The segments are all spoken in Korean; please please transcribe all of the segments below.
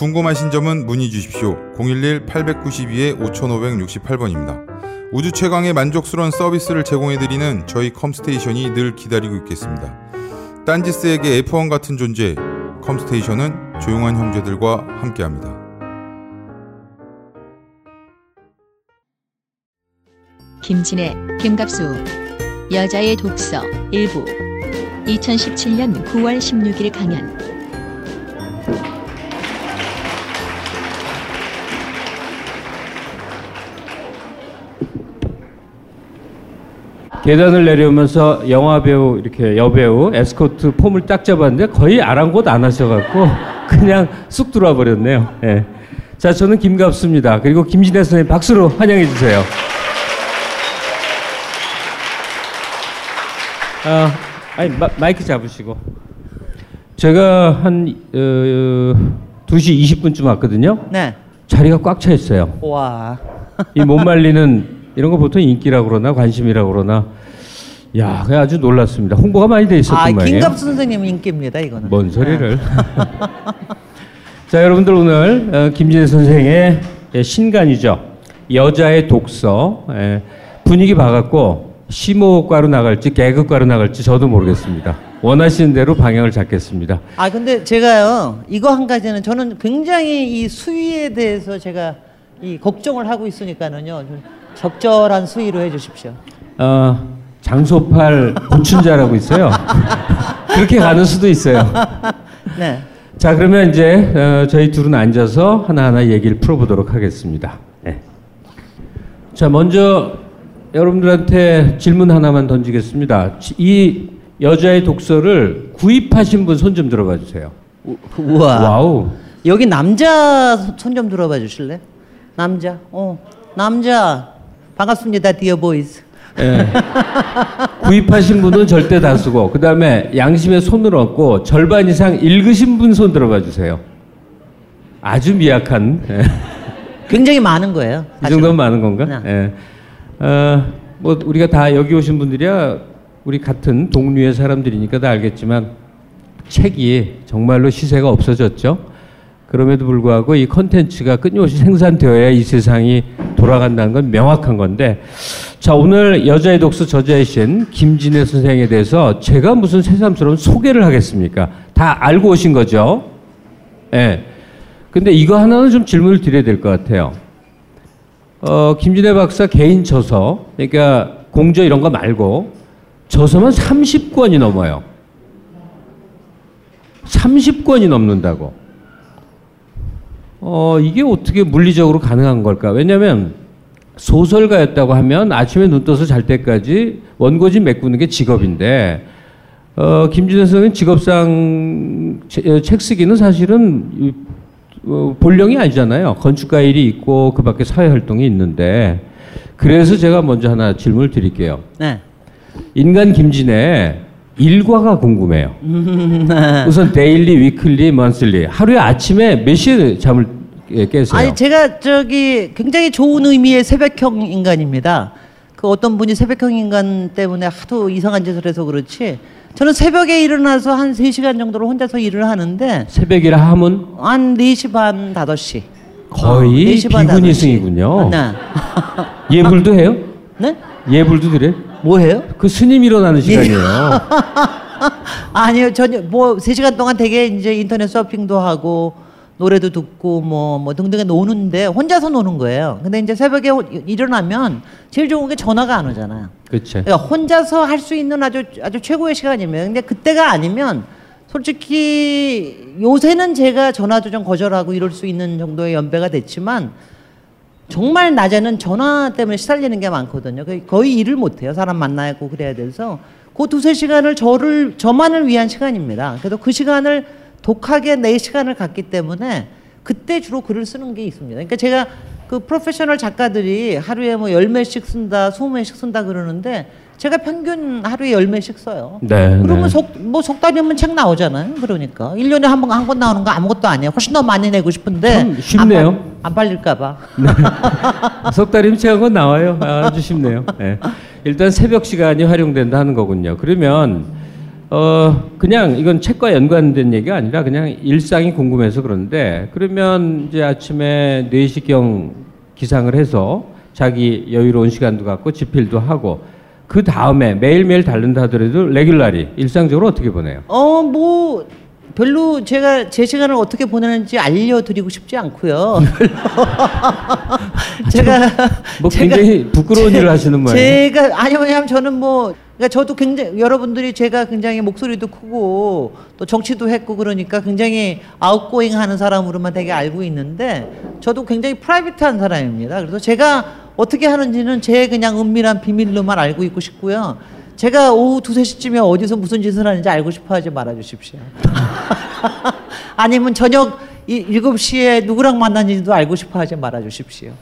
궁금하신 점은 문의 주십시오. 011-892-5568번입니다. 우주 최강의 만족스러운 서비스를 제공해드리는 저희 컴스테이션이 늘 기다리고 있겠습니다. 딴지스에게 F1 같은 존재, 컴스테이션은 조용한 형제들과 함께합니다. 김진애, 김갑수 여자의 독서 일부 2017년 9월 16일 강연 계단을 내려오면서 영화 배우 이렇게 여배우 에스코트 폼을 딱 잡았는데 거의 아랑곳 안 하셔갖고 그냥 쑥 들어와 버렸네요. 예. 자 저는 김갑수입니다. 그리고 김진애 선생님 박수로 환영해 주세요. 아, 아니 마, 마이크 잡으시고 제가 한 어, 2시 20분쯤 왔거든요. 네. 자리가 꽉 차 있어요. 와. 이 못 말리는 이런 거 보통 인기라고 그러나 관심이라고 그러나 야, 그냥 아주 놀랐습니다. 홍보가 많이 돼 있었던 아, 모양이에요. 김갑수 선생님 인기입니다, 이거는. 뭔 소리를. 자, 여러분들 오늘 어, 김진애 선생의 예, 신간이죠. 여자의 독서. 예, 분위기 봐갖고 심호흡과로 나갈지 개그과로 나갈지 저도 모르겠습니다. 원하시는 대로 방향을 잡겠습니다. 아, 근데 제가요, 이거 한 가지는 저는 굉장히 이 수위에 대해서 제가 이 걱정을 하고 있으니까는요, 좀 적절한 수위로 해 주십시오. 어, 장소팔 고춘자라고 있어요. 그렇게 가는 수도 있어요. 네. 자 그러면 이제 어, 저희 둘은 앉아서 하나하나 얘기를 풀어보도록 하겠습니다. 네. 자 먼저 여러분들한테 질문 하나만 던지겠습니다. 지- 이 여자의 독서를 구입하신 분 손 좀 들어봐 주세요. 우 와. 와우. 여기 남자 손 좀 들어봐 주실래? 남자. 어. 남자. 반갑습니다, dear boys. 예. 구입하신 분은 절대 다 쓰고 그 다음에 양심에 손을 얹고 절반 이상 읽으신 분 손 들어봐 주세요. 아주 미약한. 예. 굉장히 많은 거예요. 이 정도면 많은 건가? 네. 예. 어, 뭐 우리가 다 여기 오신 분들이야 우리 같은 동류의 사람들이니까 다 알겠지만 책이 정말로 시세가 없어졌죠. 그럼에도 불구하고 이 컨텐츠가 끊임없이 생산되어야 이 세상이 돌아간다는 건 명확한 건데 자 오늘 여자의 독서 저자의 신 김진애 선생에 대해서 제가 무슨 새삼스러운 소개를 하겠습니까? 다 알고 오신 거죠? 예. 근데 이거 하나는 좀 질문을 드려야 될 것 같아요. 어, 김진애 박사 개인 저서, 그러니까 공저 이런 거 말고 저서만 30권이 넘어요. 30권이 넘는다고. 어, 이게 어떻게 물리적으로 가능한 걸까? 왜냐면 소설가였다고 하면 아침에 눈 떠서 잘 때까지 원고지 메꾸는 게 직업인데, 어, 김진애 선생은 직업상 체- 어, 책 쓰기는 사실은 이, 어, 본령이 아니잖아요. 건축가 일이 있고 그 밖에 사회 활동이 있는데, 그래서 제가 먼저 하나 질문을 드릴게요. 네. 인간 김진애 일과가 궁금해요. 우선 daily, weekly, monthly. 하루에 아침에 몇 시에 잠을 예, 깨세요? 아니 제가 저기 굉장히 좋은 의미의 새벽형 인간입니다. 그 어떤 분이 새벽형 인간 때문에 하도 이상한 짓을 해서 그렇지. 저는 새벽에 일어나서 한 3시간 정도로 혼자서 일을 하는데 새벽이라 하면 한 4시 반 5시. 거의 네시 반, 비군 다섯 시. 이승이군요. 네. 예불도 해요? 네? 예불도 드려? 뭐 해요? 그 스님 일어나는 시간이에요. 아니요. 전혀 뭐 3시간 동안 되게 이제 인터넷 서핑도 하고 노래도 듣고 뭐, 뭐 등등에 노는데 혼자서 노는 거예요. 근데 이제 새벽에 호- 일어나면 제일 좋은 게 전화가 안 오잖아요. 그렇죠. 그러니까 혼자서 할 수 있는 아주 아주 최고의 시간이면 근데 그때가 아니면 솔직히 요새는 제가 전화도 좀 거절하고 이럴 수 있는 정도의 연배가 됐지만 정말 낮에는 전화 때문에 시달리는 게 많거든요. 거의- 일을 못 해요. 사람 만나고 그래야 돼서 그 두세 시간을 저를 저만을 위한 시간입니다. 그래도 그 시간을 독하게 내 시간을 갖기 때문에 그때 주로 글을 쓰는 게 있습니다. 그러니까 제가 그 프로페셔널 작가들이 하루에 뭐 열 매씩 쓴다, 스무 매씩 쓴다 그러는데 제가 평균 하루에 열 매씩 써요. 네, 그러면 네. 속, 뭐석 달이면 책 나오잖아요. 그러니까 일년에 한 번 한 권 나오는 거 아무것도 아니에요. 훨씬 더 많이 내고 싶은데 참 쉽네요. 안, 팔- 안 팔릴까 봐. 석 달이면 채운 건 나와요. 아주 쉽네요. 예. 일단 새벽 시간이 활용된다 하는 거군요. 그러면 어 그냥 이건 책과 연관된 얘기가 아니라 그냥 일상이 궁금해서 그런데 그러면 이제 아침에 4시경 기상을 해서 자기 여유로운 시간도 갖고 집필도 하고 그 다음에 매일매일 다른다 하더라도 레귤라리 일상적으로 어떻게 보내요? 어, 뭐 별로 제가 제 시간을 어떻게 보내는지 알려드리고 싶지 않고요. 제가 뭐 제가- 굉장히 부끄러운 일을 하시는 모양이에요. 제가 아니 왜냐면 저는 뭐 그러니까 저도 굉장히 여러분들이 제가 굉장히 목소리도 크고 또 정치도 했고 그러니까 굉장히 아웃고잉 하는 사람으로만 되게 알고 있는데 저도 굉장히 프라이빗한 사람입니다. 그래서 제가 어떻게 하는지는 제 그냥 은밀한 비밀로만 알고 있고 싶고요. 제가 오후 두세 시쯤에 어디서 무슨 짓을 하는지 알고 싶어 하지 말아 주십시오. 아니면 저녁 이- 일곱 시에 누구랑 만났는지도 알고 싶어 하지 말아 주십시오.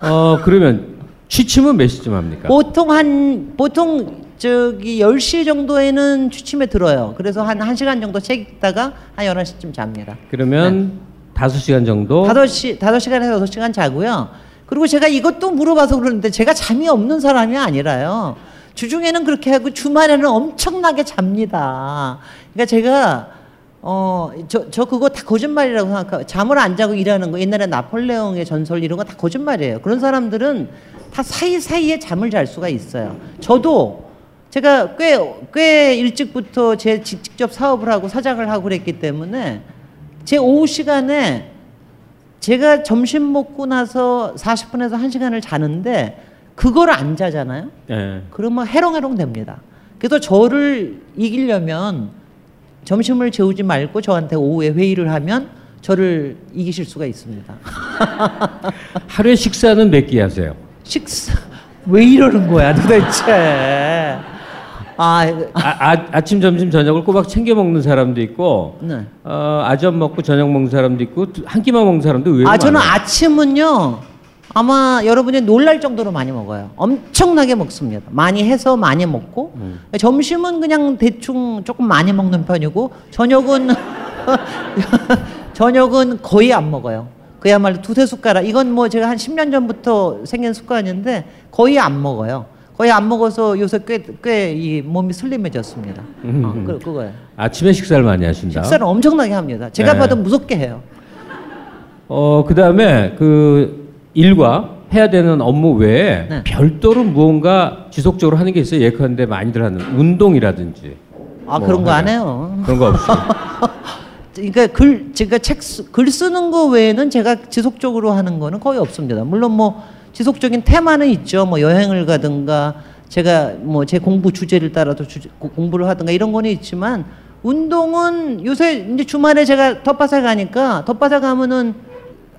어 그러면 취침은 몇 시쯤 합니까? 보통 한 보통 저기 10시 정도에는 취침에 들어요. 그래서 한 1시간 정도 책 읽다가 한 11시쯤 잡니다. 그러면 다섯 시간 정도. 5시 5시간에서 6시간 자고요. 그리고 제가 이것도 물어봐서 그러는데 제가 잠이 없는 사람이 아니라요. 주중에는 그렇게 하고 주말에는 엄청나게 잡니다. 그러니까 제가 어 저 저 그거 다 거짓말이라고 생각하고 잠을 안 자고 일하는 거 옛날에 나폴레옹의 전설 이런 거 다 거짓말이에요. 그런 사람들은 다 사이사이에 잠을 잘 수가 있어요. 저도 제가 꽤 꽤 일찍부터 제 직- 직접 사업을 하고 사장을 하고 그랬기 때문에 제 오후 시간에 제가 점심 먹고 나서 40분에서 1시간을 자는데 그걸 안 자잖아요. 예. 그러면 해롱해롱 됩니다. 그래서 저를 이기려면 점심을 재우지 말고 저한테 오후에 회의를 하면 저를 이기실 수가 있습니다. 하루에 식사는 몇 끼 하세요? 식사 왜 이러는 거야 도대체? 아, 아, 아, 아침, 점심, 저녁을 꼬박 챙겨 먹는 사람도 있고, 네. 어, 아점 먹고 저녁 먹는 사람도 있고, 두- 한 끼만 먹는 사람도 의외로 아 저는 많아요. 아침은요 아마 여러분이 놀랄 정도로 많이 먹어요. 엄청나게 먹습니다. 많이 해서 많이 먹고 음. 점심은 그냥 대충 조금 많이 먹는 편이고 저녁은 저녁은 거의 안 먹어요. 그야말로 두세 숟가락. 이건 뭐 제가 한 10년 전부터 생긴 습관인데 거의 안 먹어요. 거의 안 먹어서 요새 꽤 꽤 이 몸이 슬림해졌습니다. 어, 그, 그거예요. 아침에 식사를 많이 하신다. 식사를 엄청나게 합니다. 제가 네. 봐도 무섭게 해요. 어, 그 다음에 그 일과 해야 되는 업무 외에 네. 별도로 무언가 지속적으로 하는 게 있어요. 예컨대 많이들 하는 운동이라든지. 아 뭐 그런 거 안 해요. 그런 거 없이. 그러니까 글 제가 책글 쓰는 거 외에는 제가 지속적으로 하는 거는 거의 없습니다. 물론 뭐 지속적인 테마는 있죠. 뭐 여행을 가든가 제가 뭐 제 공부 주제를 따라서 주제, 고- 공부를 하든가 이런 거는 있지만 운동은 요새 이제 주말에 제가 텃밭에 가니까 텃밭에 가면은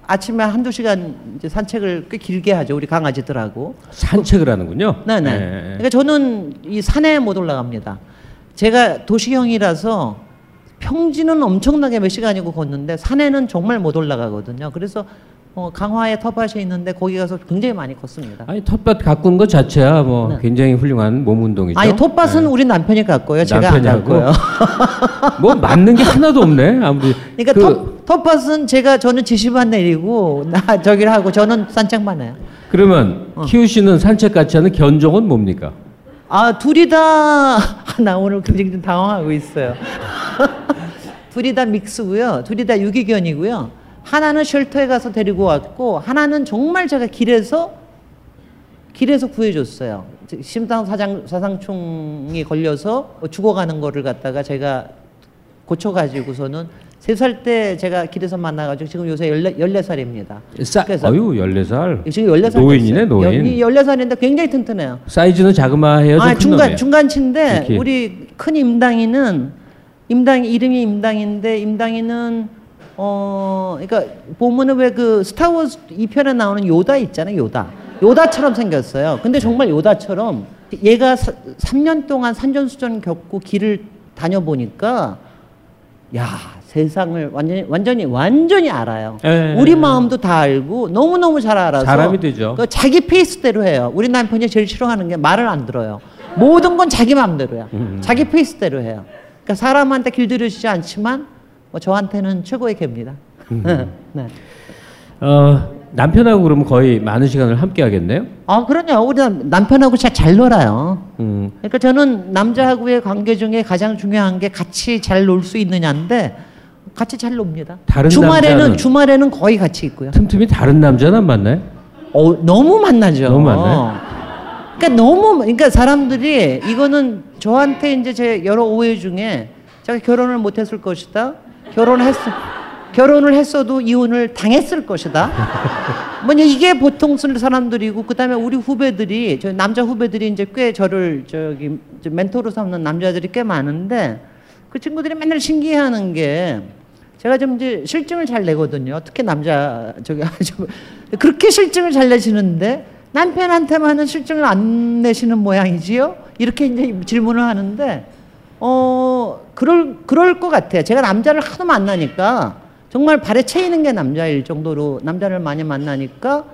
아침에 한두 시간 이제 산책을 꽤 길게 하죠. 우리 강아지들하고. 산책을 하는군요. 네네. 예, 예. 그러니까 저는 이 산에 못 올라갑니다. 제가 도시형이라서 평지는 엄청나게 몇 시간이고 걷는데 산에는 정말 못 올라가거든요. 그래서 어, 강화에 텃밭이 있는데 거기 가서 굉장히 많이 걷습니다. 아니 텃밭 가꾸는 것 자체야 뭐 네. 굉장히 훌륭한 몸 운동이죠. 아니 텃밭은 예. 우리 남편이 갔고요. 제가 안? 갔고요. 뭐 맞는 게 하나도 없네. 아무리 그러니까 그, 텃, 텃밭은 제가 저는 지시만 내리고 나 저기를 하고 저는 산책만 해요. 그러면 어. 키우시는 산책 같이 하는 견종은 뭡니까? 아 둘이 다 나 오늘 굉장히 좀 당황하고 있어요. 둘이 다 믹스고요. 둘이 다 유기견이고요. 하나는 쉘터에 가서 데리고 왔고 하나는 정말 제가 길에서 길에서 구해줬어요. 심장 사장 사상충이 걸려서 죽어가는 거를 갖다가 제가 고쳐가지고서는 세 살 때 제가 길에서 만나가지고 지금 요새 열네, 14살입니다. 싸, 그래서- 어유 14살. 지금 14살 노인이네, 노인. 14살인데 굉장히 튼튼해요. 사이즈는 자그마해요. 아 중간. 중간치인데 이렇게. 우리 큰 임당이는 임당 이름이 임당인데 임당이는 어 그러니까 보면은 왜 그 스타워즈 2편에 나오는 요다 있잖아요 요다 요다처럼 생겼어요. 근데 정말 요다처럼 얘가 사, 3년 동안 산전수전 겪고 길을 다녀보니까 야 세상을 완전히 완전히 완전히 알아요. 예. 우리 마음도 다 알고 너무 너무 잘 알아서 사람이 되죠. 그 자기 페이스대로 해요. 우리 남편이 제일 싫어하는 게 말을 안 들어요. 모든 건 자기 마음대로야. 음. 자기 페이스대로 해요. 그러니까 사람한테 길들여지지 않지만 뭐 저한테는 최고의 개입니다. 음. 네. 어, 남편하고 그러면 거의 많은 시간을 함께 하겠네요. 아 그럼요. 우리 남- 남편하고 진짜 잘 놀아요. 음, 그러니까 저는 남자하고의 관계 중에 가장 중요한 게 같이 잘 놀 수 있느냐인데 같이 잘 놉니다. 다른 주말에는? 주말에는 거의 같이 있고요. 틈틈이 다른 남자는 안 만나요? 어 너무 만나죠. 너무 만나요? 그러니까 너무 그러니까 사람들이 이거는 저한테 이제 제 여러 오해 중에 제가 결혼을 못 했을 것이다. 결혼했 결혼을 했어도 이혼을 당했을 것이다. 뭐냐 이게 보통 쓸 사람들이고 그다음에 우리 후배들이 저 남자 후배들이 이제 꽤 저를 저기 저 멘토로 삼는 남자들이 꽤 많은데 그 친구들이 맨날 신기해하는 게 제가 좀 이제 실증을 잘 내거든요. 특히 남자 저기 좀 그렇게 실증을 잘 내시는데 남편한테만은 실증을 안 내시는 모양이지요. 이렇게 이제 질문을 하는데 어 그럴 그럴 것 같아요. 제가 남자를 하도 만나니까 정말 발에 채이는 게 남자일 정도로 남자를 많이 만나니까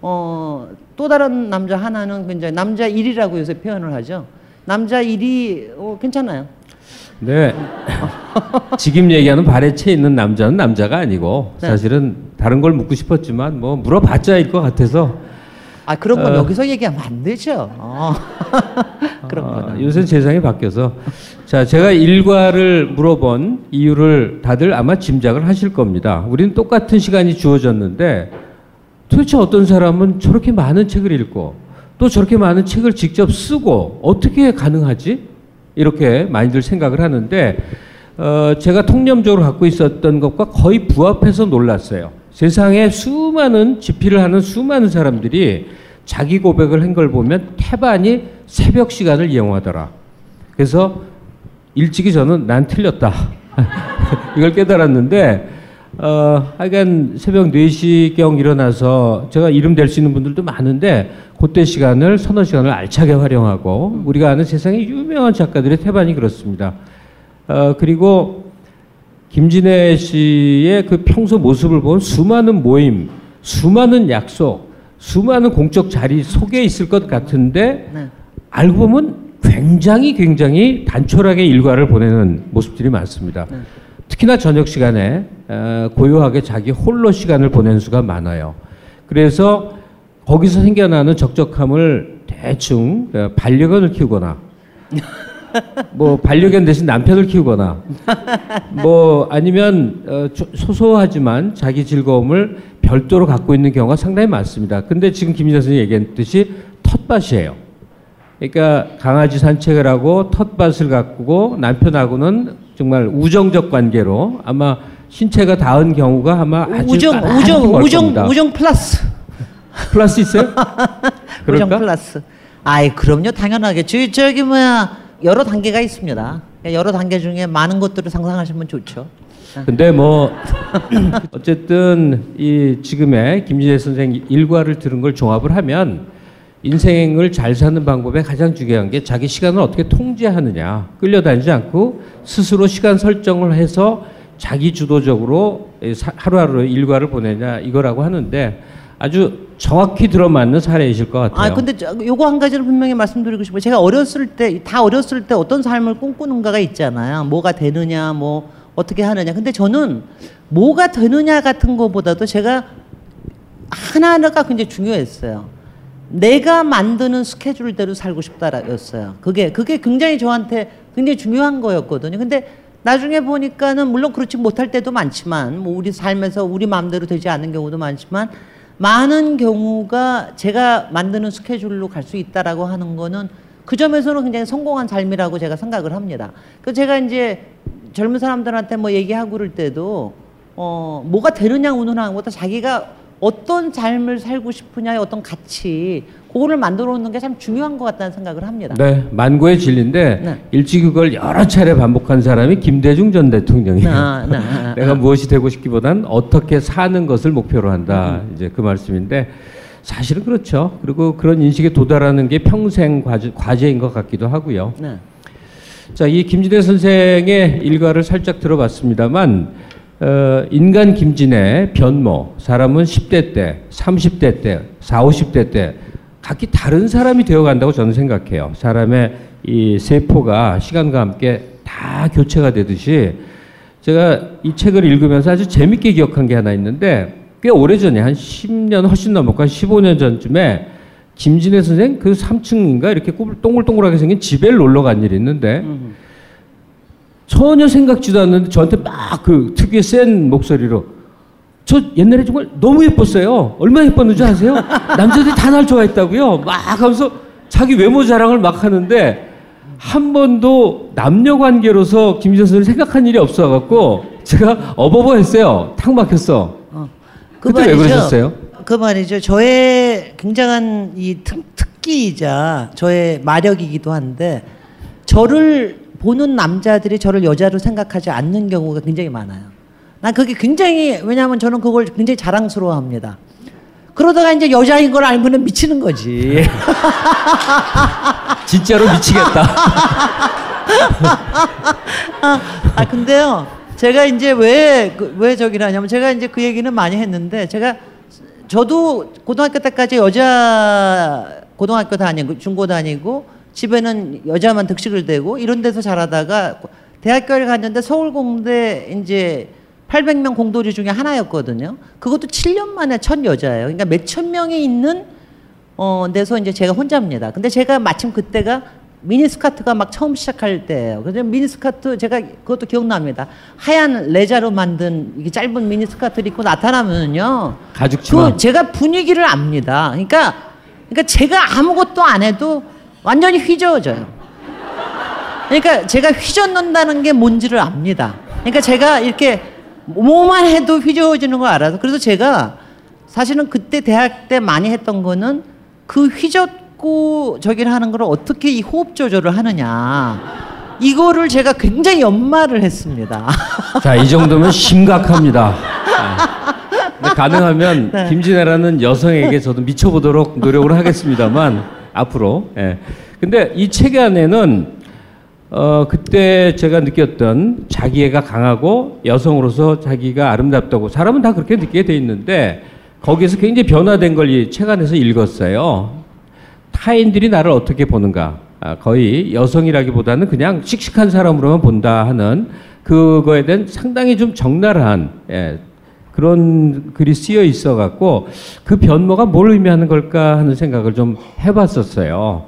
어 또 다른 남자 하나는 이제 남자 일이라고 요새 표현을 하죠. 남자 일이 어, 괜찮아요. 네. 지금 얘기하는 발에 채 있는 남자는 남자가 아니고 네. 사실은 다른 걸 묻고 싶었지만 뭐 물어봤자일 것 같아서 아 그런 건 어. 여기서 얘기하면 안 되죠. 어. 그런 아, 거는. 요새 세상이 바뀌어서 자 제가 일과를 물어본 이유를 다들 아마 짐작을 하실 겁니다. 우리는 똑같은 시간이 주어졌는데 도대체 어떤 사람은 저렇게 많은 책을 읽고 또 저렇게 많은 책을 직접 쓰고 어떻게 가능하지? 이렇게 많이들 생각을 하는데 어, 제가 통념적으로 갖고 있었던 것과 거의 부합해서 놀랐어요. 세상에 수많은 집필을 하는 수많은 사람들이 자기 고백을 한 걸 보면 태반이 새벽 시간을 이용하더라. 그래서 일찍이 저는 난 틀렸다. 이걸 깨달았는데 어, 하여간 새벽 4시경 일어나서 제가 이름 될 수 있는 분들도 많은데 그때 시간을 서너 시간을 알차게 활용하고 우리가 아는 세상의 유명한 작가들의 태반이 그렇습니다. 어, 그리고 김진애 씨의 그 평소 모습을 본 수많은 모임, 수많은 약속, 수많은 공적 자리 속에 있을 것 같은데 네. 알고 보면 굉장히 굉장히 단촐하게 일과를 보내는 모습들이 많습니다. 네. 특히나 저녁 시간에 어, 고요하게 자기 홀로 시간을 보내는 수가 많아요. 그래서 거기서 생겨나는 적적함을 대충 어, 반려견을 키우거나 뭐 반려견 대신 남편을 키우거나 뭐 아니면 어, 조- 소소하지만 자기 즐거움을 별도로 갖고 있는 경우가 상당히 많습니다. 근데 지금 김진아 선생님이 얘기했듯이 텃밭이에요. 그러니까 강아지 산책을 하고 텃밭을 가꾸고 남편하고는 정말 우정적 관계로 아마 신체가 닿은 경우가 아마 아주 우정 우정 멀 우정 겁니다. 우정 플러스 플러스 있어요? 우정? 플러스. 아이 그럼요 당연하게 저기 저기 뭐야 여러 단계가 있습니다. 여러 단계 중에 많은 것들을 상상하시면 좋죠. 근데 뭐 어쨌든 이 지금의 김진애 선생 일과를 들은 걸 종합을 하면 인생을 잘 사는 방법에 가장 중요한 게 자기 시간을 어떻게 통제하느냐 끌려다니지 않고 스스로 시간 설정을 해서 자기 주도적으로 하루하루 일과를 보내냐 이거라고 하는데 아주 정확히 들어맞는 사례이실 것 같아요. 아 근데 저, 요거 한 가지를 분명히 말씀드리고 싶어요. 제가 어렸을 때 다 어렸을 때 어떤 삶을 꿈꾸는가가 있잖아요. 뭐가 되느냐, 뭐 어떻게 하느냐. 근데 저는 뭐가 되느냐 같은 거보다도 제가 하나하나가 굉장히 중요했어요. 내가 만드는 스케줄대로 살고 싶다였어요. 그게 그게 굉장히 저한테 굉장히 중요한 거였거든요. 근데 나중에 보니까는 물론 그렇지 못할 때도 많지만 뭐 우리 삶에서 우리 마음대로 되지 않는 경우도 많지만 많은 경우가 제가 만드는 스케줄로 갈 수 있다라고 하는 거는 그 점에서는 굉장히 성공한 삶이라고 제가 생각을 합니다. 그 제가 이제 젊은 사람들한테 뭐 얘기하고 그럴 때도 어 뭐가 되느냐 오느냐 보다 자기가 어떤 삶을 살고 싶으냐의 어떤 가치 그거를 만들어 놓는 게 참 중요한 것 같다는 생각을 합니다. 네, 만고의 진리인데 네. 일찍 그걸 여러 차례 반복한 사람이 김대중 전 대통령이에요. 나, 나, 내가 무엇이 되고 싶기보단 어떻게 사는 것을 목표로 한다. 음. 이제 그 말씀인데 사실은 그렇죠. 그리고 그런 인식에 도달하는 게 평생 과제, 과제인 것 같기도 하고요. 네. 자, 이 김진애 선생의 일과를 살짝 들어봤습니다만 어, 인간 김진의 변모, 사람은 10대 때, 30대 때, 40, 50대 때 각기 다른 사람이 되어 간다고 저는 생각해요. 사람의 이 세포가 시간과 함께 다 교체가 되듯이 제가 이 책을 읽으면서 아주 재밌게 기억한 게 하나 있는데 꽤 오래전에 한 10년 훨씬 넘었고 한 15년 전쯤에 김진애 선생 그 3층인가 이렇게 동글동글하게 생긴 집에 놀러 간 일이 있는데 전혀 생각지도 않는데 저한테 막 그 특유의 센 목소리로 저 옛날에 정말 너무 예뻤어요. 얼마나 예뻤는지 아세요? 남자들이 다 날 좋아했다고요. 막 하면서 자기 외모 자랑을 막 하는데 한 번도 남녀 관계로서 김진선 선생을 생각한 일이 없어갖고 제가 어버버 했어요. 탁 막혔어. 그때 왜 그러셨어요? 그 말이죠. 저의 굉장한 이 특, 특기이자 저의 마력이기도 한데 저를 보는 남자들이 저를 여자로 생각하지 않는 경우가 굉장히 많아요. 난 그게 굉장히 왜냐하면 저는 그걸 굉장히 자랑스러워합니다. 그러다가 이제 여자인 걸 알고는 미치는 거지. 진짜로 미치겠다. 아 근데요. 제가 이제 왜왜 그, 저기라냐면 제가 이제 그 얘기는 많이 했는데 제가 저도 고등학교 때까지 여자 고등학교 다니고 중고 다니고 집에는 여자만 득식을 대고 이런 데서 자라다가 대학교를 갔는데 서울공대 이제 800명 공도리 중에 하나였거든요. 그것도 7년 만에 첫 여자예요. 그러니까 몇 천 명이 있는 어 데서 이제 제가 혼자입니다. 근데 제가 마침 그때가 미니스커트가 막 처음 시작할 때예요. 그래서 미니스커트 제가 그것도 기억납니다. 하얀 레자로 만든 이게 짧은 미니스커트를 입고 나타나면요. 가죽 치마. 그 제가 분위기를 압니다. 그러니까 그러니까 제가 아무것도 안 해도 완전히 휘저어져요. 그러니까 제가 휘젓는다는 게 뭔지를 압니다. 그러니까 제가 이렇게 뭐만 해도 휘저어지는 걸 알아서 그래서 제가 사실은 그때 대학 때 많이 했던 거는 그 휘젓고 저기를 하는 걸 어떻게 이 호흡 조절을 하느냐 이거를 제가 굉장히 연마를 했습니다. 자, 이 정도면 심각합니다. 네. 가능하면 네. 김진애라는 여성에게 저도 미쳐보도록 노력을 하겠습니다만 앞으로. 예. 근데 이 책 안에는 어 그때 제가 느꼈던 자기애가 강하고 여성으로서 자기가 아름답다고 사람은 다 그렇게 느끼게 돼 있는데 거기에서 굉장히 변화된 걸 이 책 안에서 읽었어요. 타인들이 나를 어떻게 보는가. 아, 거의 여성이라기보다는 그냥 씩씩한 사람으로만 본다 하는 그거에 대한 상당히 좀 적나라한 예, 그런 글이 쓰여 있어 갖고 그 변모가 뭘 의미하는 걸까 하는 생각을 좀 해봤었어요.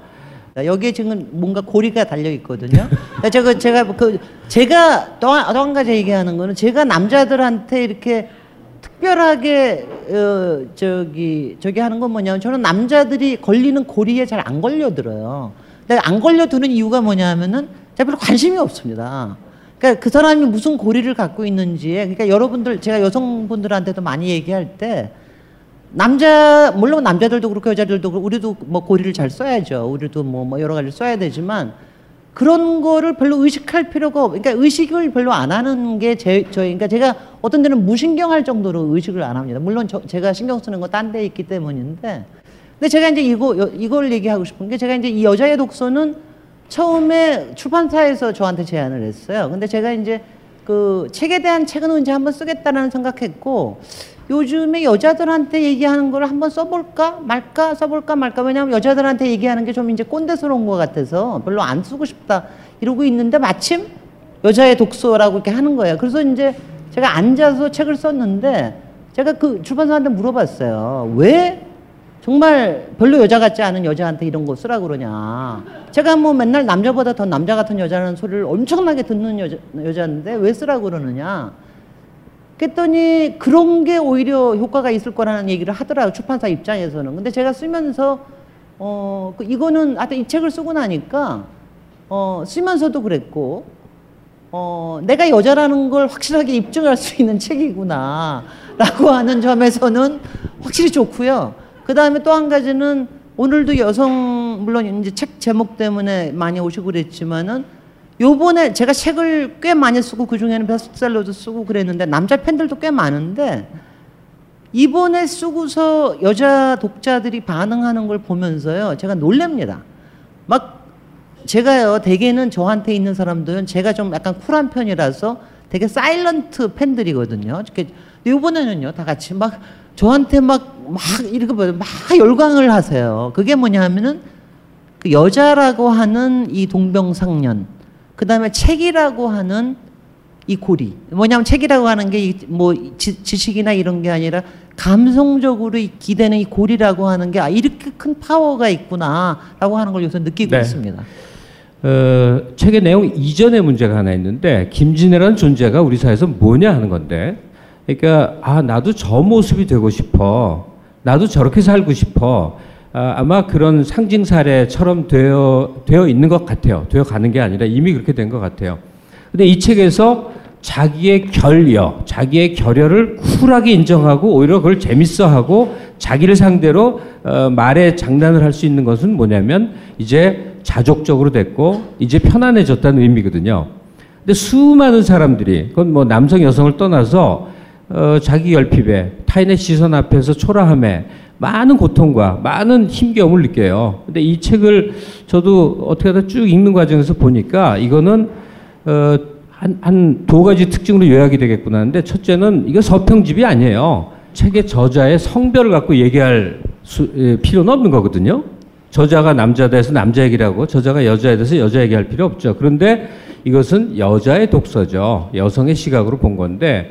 여기에 지금 뭔가 고리가 달려 있거든요. 제가 제가 그 제가 또한 가지 얘기하는 거는 제가 남자들한테 이렇게 특별하게 어 저기 저기 하는 건 뭐냐면 저는 남자들이 걸리는 고리에 잘 안 걸려들어요. 근데 안 걸려드는 이유가 뭐냐면은 제가 별로 관심이 없습니다. 그러니까 그 사람이 무슨 고리를 갖고 있는지에 그러니까 여러분들 제가 여성분들한테도 많이 얘기할 때 남자 물론 남자들도 그렇고 여자들도 그렇고 우리도 뭐 고리를 잘 써야죠. 우리도 뭐, 뭐 여러 가지를 써야 되지만 그런 거를 별로 의식할 필요가 없. 그러니까 의식을 별로 안 하는 게 제 저희 그러니까 제가 어떤 데는 무신경할 정도로 의식을 안 합니다. 물론 저, 제가 신경 쓰는 거 딴 데 있기 때문인데. 근데 제가 이제 이거 여, 이걸 얘기하고 싶은 게 제가 이제 이 여자의 독서는 처음에 출판사에서 저한테 제안을 했어요. 근데 제가 이제 그 책에 대한 책은 언제 한번 쓰겠다라는 생각했고 요즘에 여자들한테 얘기하는 걸 한번 써볼까 말까 써볼까 말까 왜냐하면 여자들한테 얘기하는 게 좀 이제 꼰대스러운 것 같아서 별로 안 쓰고 싶다 이러고 있는데 마침 여자의 독서라고 이렇게 하는 거예요. 그래서 이제 제가 앉아서 책을 썼는데 제가 그 출판사한테 물어봤어요. 왜 정말 별로 여자 같지 않은 여자한테 이런 거 쓰라 그러냐. 제가 뭐 맨날 남자보다 더 남자 같은 여자라는 소리를 엄청나게 듣는 여자, 여자인데 왜 쓰라 그러느냐. 그랬더니 그런 게 오히려 효과가 있을 거라는 얘기를 하더라고요. 출판사 입장에서는. 근데 제가 쓰면서 어, 그 이거는 하여튼 이 책을 쓰고 나니까 어, 쓰면서도 그랬고 어, 내가 여자라는 걸 확실하게 입증할 수 있는 책이구나. 라고 하는 점에서는 확실히 좋고요. 그 다음에 또 한 가지는 오늘도 여성, 물론 이제 책 제목 때문에 많이 오시고 그랬지만은 요번에 제가 책을 꽤 많이 쓰고 그 중에는 베스트셀러도 쓰고 그랬는데 남자 팬들도 꽤 많은데 이번에 쓰고서 여자 독자들이 반응하는 걸 보면서요 제가 놀랍니다. 막 제가요 대개는 저한테 있는 사람들은 제가 좀 약간 쿨한 편이라서 되게 사일런트 팬들이거든요. 근데 이번에는요 다 같이 막 저한테 막 막 이렇게 뭐, 막 열광을 하세요. 그게 뭐냐면은 그 여자라고 하는 이 동병상련, 그 다음에 책이라고 하는 이 고리. 뭐냐면 책이라고 하는 게 뭐 지식이나 이런 게 아니라 감성적으로 이 기대는 이 고리라고 하는 게 아, 이렇게 큰 파워가 있구나라고 하는 걸 요새 느끼고 네. 있습니다. 어, 책의 내용 이전에 문제가 하나 있는데 김진애라는 존재가 우리 사회에서 뭐냐 하는 건데 그러니까 아 나도 저 모습이 되고 싶어 나도 저렇게 살고 싶어 아, 아마 그런 상징 사례처럼 되어 되어 있는 것 같아요 되어 가는 게 아니라 이미 그렇게 된 것 같아요 근데 이 책에서 자기의 결여 자기의 결여를 쿨하게 인정하고 오히려 그걸 재밌어하고 자기를 상대로 어, 말에 장난을 할 수 있는 것은 뭐냐면 이제 자족적으로 됐고 이제 편안해졌다는 의미거든요. 근데 수많은 사람들이 그건 뭐 남성 여성을 떠나서 어, 자기 결핍에 타인의 시선 앞에서 초라함에 많은 고통과 많은 힘겨움을 느껴요. 근데 이 책을 저도 어떻게 하다 쭉 읽는 과정에서 보니까 이거는 어, 한, 한두 가지 특징으로 요약이 되겠구나 하는데 첫째는 이거 서평집이 아니에요. 책의 저자의 성별을 갖고 얘기할 수, 에, 필요는 없는 거거든요. 저자가 남자에 대해서 남자 얘기를 하고 저자가 여자에 대해서 여자 얘기할 필요 없죠. 그런데 이것은 여자의 독서죠. 여성의 시각으로 본 건데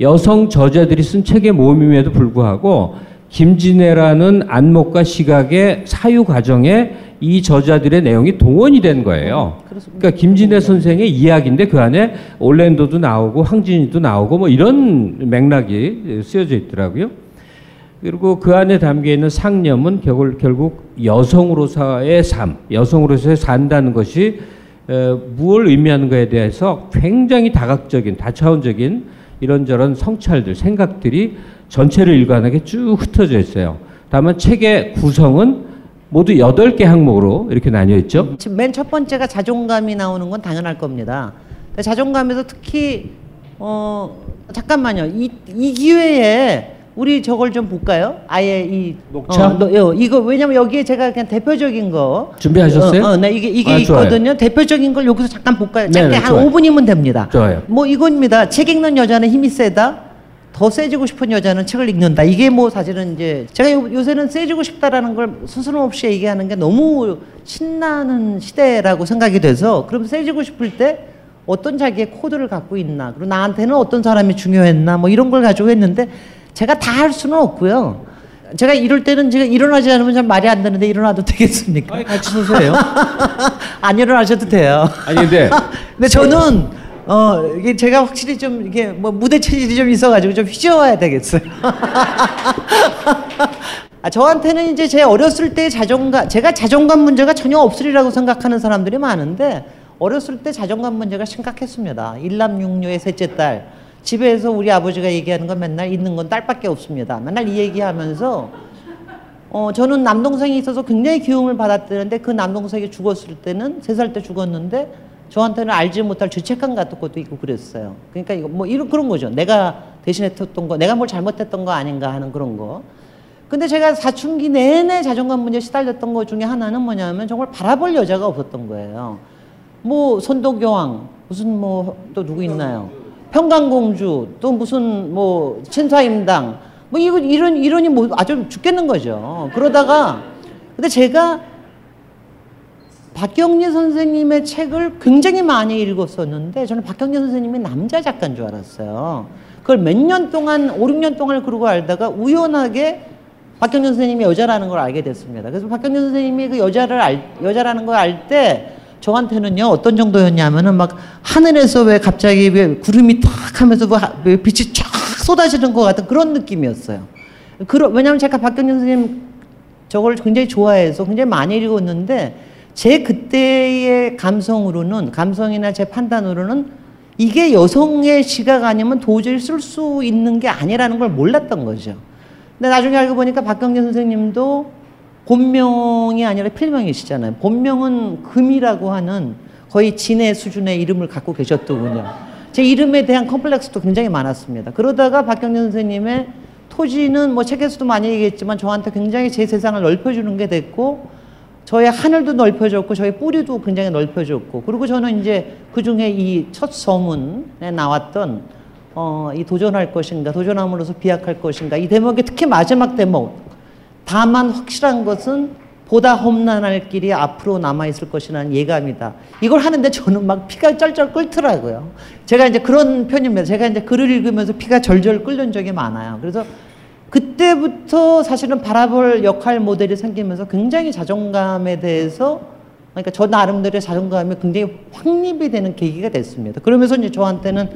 여성 저자들이 쓴 책의 모임임에도 불구하고 김진애라는 안목과 시각의 사유 과정에 이 저자들의 내용이 동원이 된 거예요. 그러니까 김진애 선생의 이야기인데 그 안에 올랜도도 나오고 황진이도 나오고 뭐 이런 맥락이 쓰여져 있더라고요. 그리고 그 안에 담겨 있는 상념은 결국, 결국 여성으로서의 삶, 여성으로서의 산다는 것이 에, 무엇을 의미하는가에 대해서 굉장히 다각적인, 다차원적인 이런저런 성찰들, 생각들이 전체를 일관하게 쭉 흩어져 있어요. 다만 책의 구성은 모두 여덟 개 항목으로 이렇게 나뉘어 있죠. 지금 맨 첫 번째가 자존감이 나오는 건 당연할 겁니다. 자존감에서 특히 어 잠깐만요. 이, 이 기회에 우리 저걸 좀 볼까요? 아예 이 녹차? 어, 너, 요, 이거 왜냐면 여기에 제가 그냥 대표적인 거 준비하셨어요? 어, 어, 네 이게 이게 아. 있거든요. 대표적인 걸 여기서 잠깐 볼까요? 네, 짧게 네, 한 좋아요. 5분이면 됩니다. 좋아요. 뭐 이겁니다. 책 읽는 여자는 힘이 세다. 더 세지고 싶은 여자는 책을 읽는다. 이게 뭐 사실은 이제 제가 요, 요새는 세지고 싶다라는 걸 스스럼 없이 얘기하는 게 너무 신나는 시대라고 생각이 돼서 그럼 세지고 싶을 때 어떤 자기의 코드를 갖고 있나 그리고 나한테는 어떤 사람이 중요했나 뭐 이런 걸 가지고 했는데 제가 다 할 수는 없고요. 제가 이럴 때는 제가 일어나지 않으면 참 말이 안 되는데 일어나도 되겠습니까? 아니, 같이 서세요. 안 일어나셔도 돼요. 아니, 근데 근데 저는 어 이게 제가 확실히 좀 이게 뭐 무대 체질이 좀 있어가지고 좀 휘저어야 되겠어요. 아, 저한테는 이제 제 어렸을 때 자존감 제가 자존감 문제가 전혀 없으리라고 생각하는 사람들이 많은데 어렸을 때 자존감 문제가 심각했습니다. 일남 육녀의 셋째 딸 집에서 우리 아버지가 얘기하는 건 맨날 있는 건 딸밖에 없습니다. 맨날 이 얘기하면서 어, 저는 남동생이 있어서 굉장히 기움을 받았다는데 그 남동생이 죽었을 때는 세 살 때 죽었는데 저한테는 알지 못할 죄책감 같은 것도 있고 그랬어요. 그러니까 이거 뭐 이런 그런 거죠. 내가 대신했던 거, 내가 뭘 잘못했던 거 아닌가 하는 그런 거. 근데 제가 사춘기 내내 자존감 문제 시달렸던 것 중에 하나는 뭐냐면 정말 바라볼 여자가 없었던 거예요. 뭐 선도교황 무슨 뭐 또 누구 있나요? 평강공주 또 무슨 뭐 신사임당 뭐 이거 이런 이런이 뭐 아주 죽겠는 거죠. 그러다가 근데 제가 박경리 선생님의 책을 굉장히 많이 읽었었는데 저는 박경리 선생님이 남자 작가인 줄 알았어요. 그걸 몇 년 동안 5, 6년 동안 그러고 알다가 우연하게 박경리 선생님이 여자라는 걸 알게 됐습니다. 그래서 박경리 선생님이 그 여자를 알, 여자라는 걸 알 때 저한테는요 어떤 정도였냐면은 막 하늘에서 왜 갑자기 왜 구름이 탁 하면서 뭐 하- 왜 빛이 쫙 쏟아지는 것 같은 그런 느낌이었어요. 그러, 왜냐하면 제가 박경리 선생님 저걸 굉장히 좋아해서 굉장히 많이 읽었는데 제 그때의 감성으로는 감성이나 제 판단으로는 이게 여성의 시각 아니면 도저히 쓸 수 있는 게 아니라는 걸 몰랐던 거죠. 근데 나중에 알고 보니까 박경리 선생님도 본명이 아니라 필명이시잖아요. 본명은 금이라고 하는 거의 진의 수준의 이름을 갖고 계셨더군요. 제 이름에 대한 컴플렉스도 굉장히 많았습니다. 그러다가 박경리 선생님의 토지는 뭐 책에서도 많이 얘기했지만 저한테 굉장히 제 세상을 넓혀주는 게 됐고 저의 하늘도 넓혀졌고 저의 뿌리도 굉장히 넓혀졌고 그리고 저는 이제 그 중에 이 첫 서문에 나왔던 어, 이 도전할 것인가 도전함으로써 비약할 것인가 이 대목이 특히 마지막 대목 다만 확실한 것은 보다 험난할 길이 앞으로 남아 있을 것이라는 예감이다. 이걸 하는데 저는 막 피가 쩔쩔 끓더라고요. 제가 이제 그런 편입니다. 제가 이제 글을 읽으면서 피가 절절 끓는 적이 많아요. 그래서 그때부터 사실은 바라볼 역할 모델이 생기면서 굉장히 자존감에 대해서 그러니까 저 나름대로의 자존감이 굉장히 확립이 되는 계기가 됐습니다. 그러면서 이제 저한테는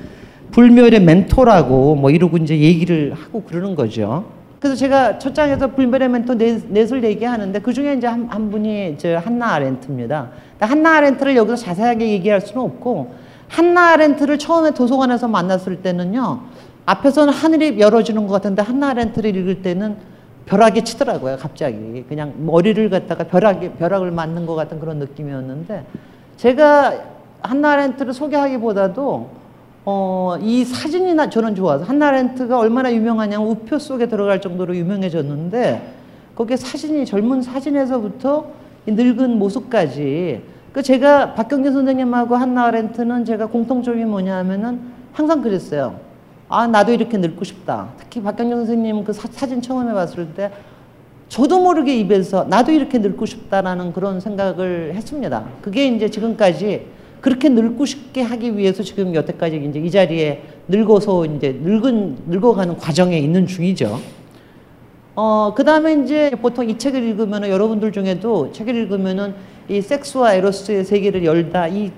불멸의 멘토라고 뭐 이러고 이제 얘기를 하고 그러는 거죠. 그래서 제가 첫 장에서 불멸의 멘토 넷, 넷을 얘기하는데 그 중에 이제 한, 한 분이 저 한나 아렌트입니다. 한나 아렌트를 여기서 자세하게 얘기할 수는 없고 한나 아렌트를 처음에 도서관에서 만났을 때는요. 앞에서는 하늘이 열어지는 것 같은데 한나 아렌트를 읽을 때는 벼락이 치더라고요. 갑자기 그냥 머리를 갖다가 벼락이 벼락을 맞는 것 같은 그런 느낌이었는데 제가 한나 아렌트를 소개하기보다도 어, 이 사진이 나, 저는 좋아서 한나렌트가 얼마나 유명하냐면 우표 속에 들어갈 정도로 유명해졌는데 거기에 사진이 젊은 사진에서부터 이 늙은 모습까지 그 제가 박경진 선생님하고 한나렌트는 제가 공통점이 뭐냐 하면은 항상 그랬어요. 아 나도 이렇게 늙고 싶다. 특히 박경진 선생님 그 사, 사진 처음에 봤을 때 저도 모르게 입에서 나도 이렇게 늙고 싶다라는 그런 생각을 했습니다. 그게 이제 지금까지 그렇게 늙고 싶게 하기 위해서 지금 여태까지 이제 이 자리에 늙어서 이제 늙은 늙어가는 과정에 있는 중이죠. 어, 그 다음에 이제 보통 이 책을 읽으면 여러분들 중에도 책을 읽으면은 이 섹스와 에로스의 세계를 열다 이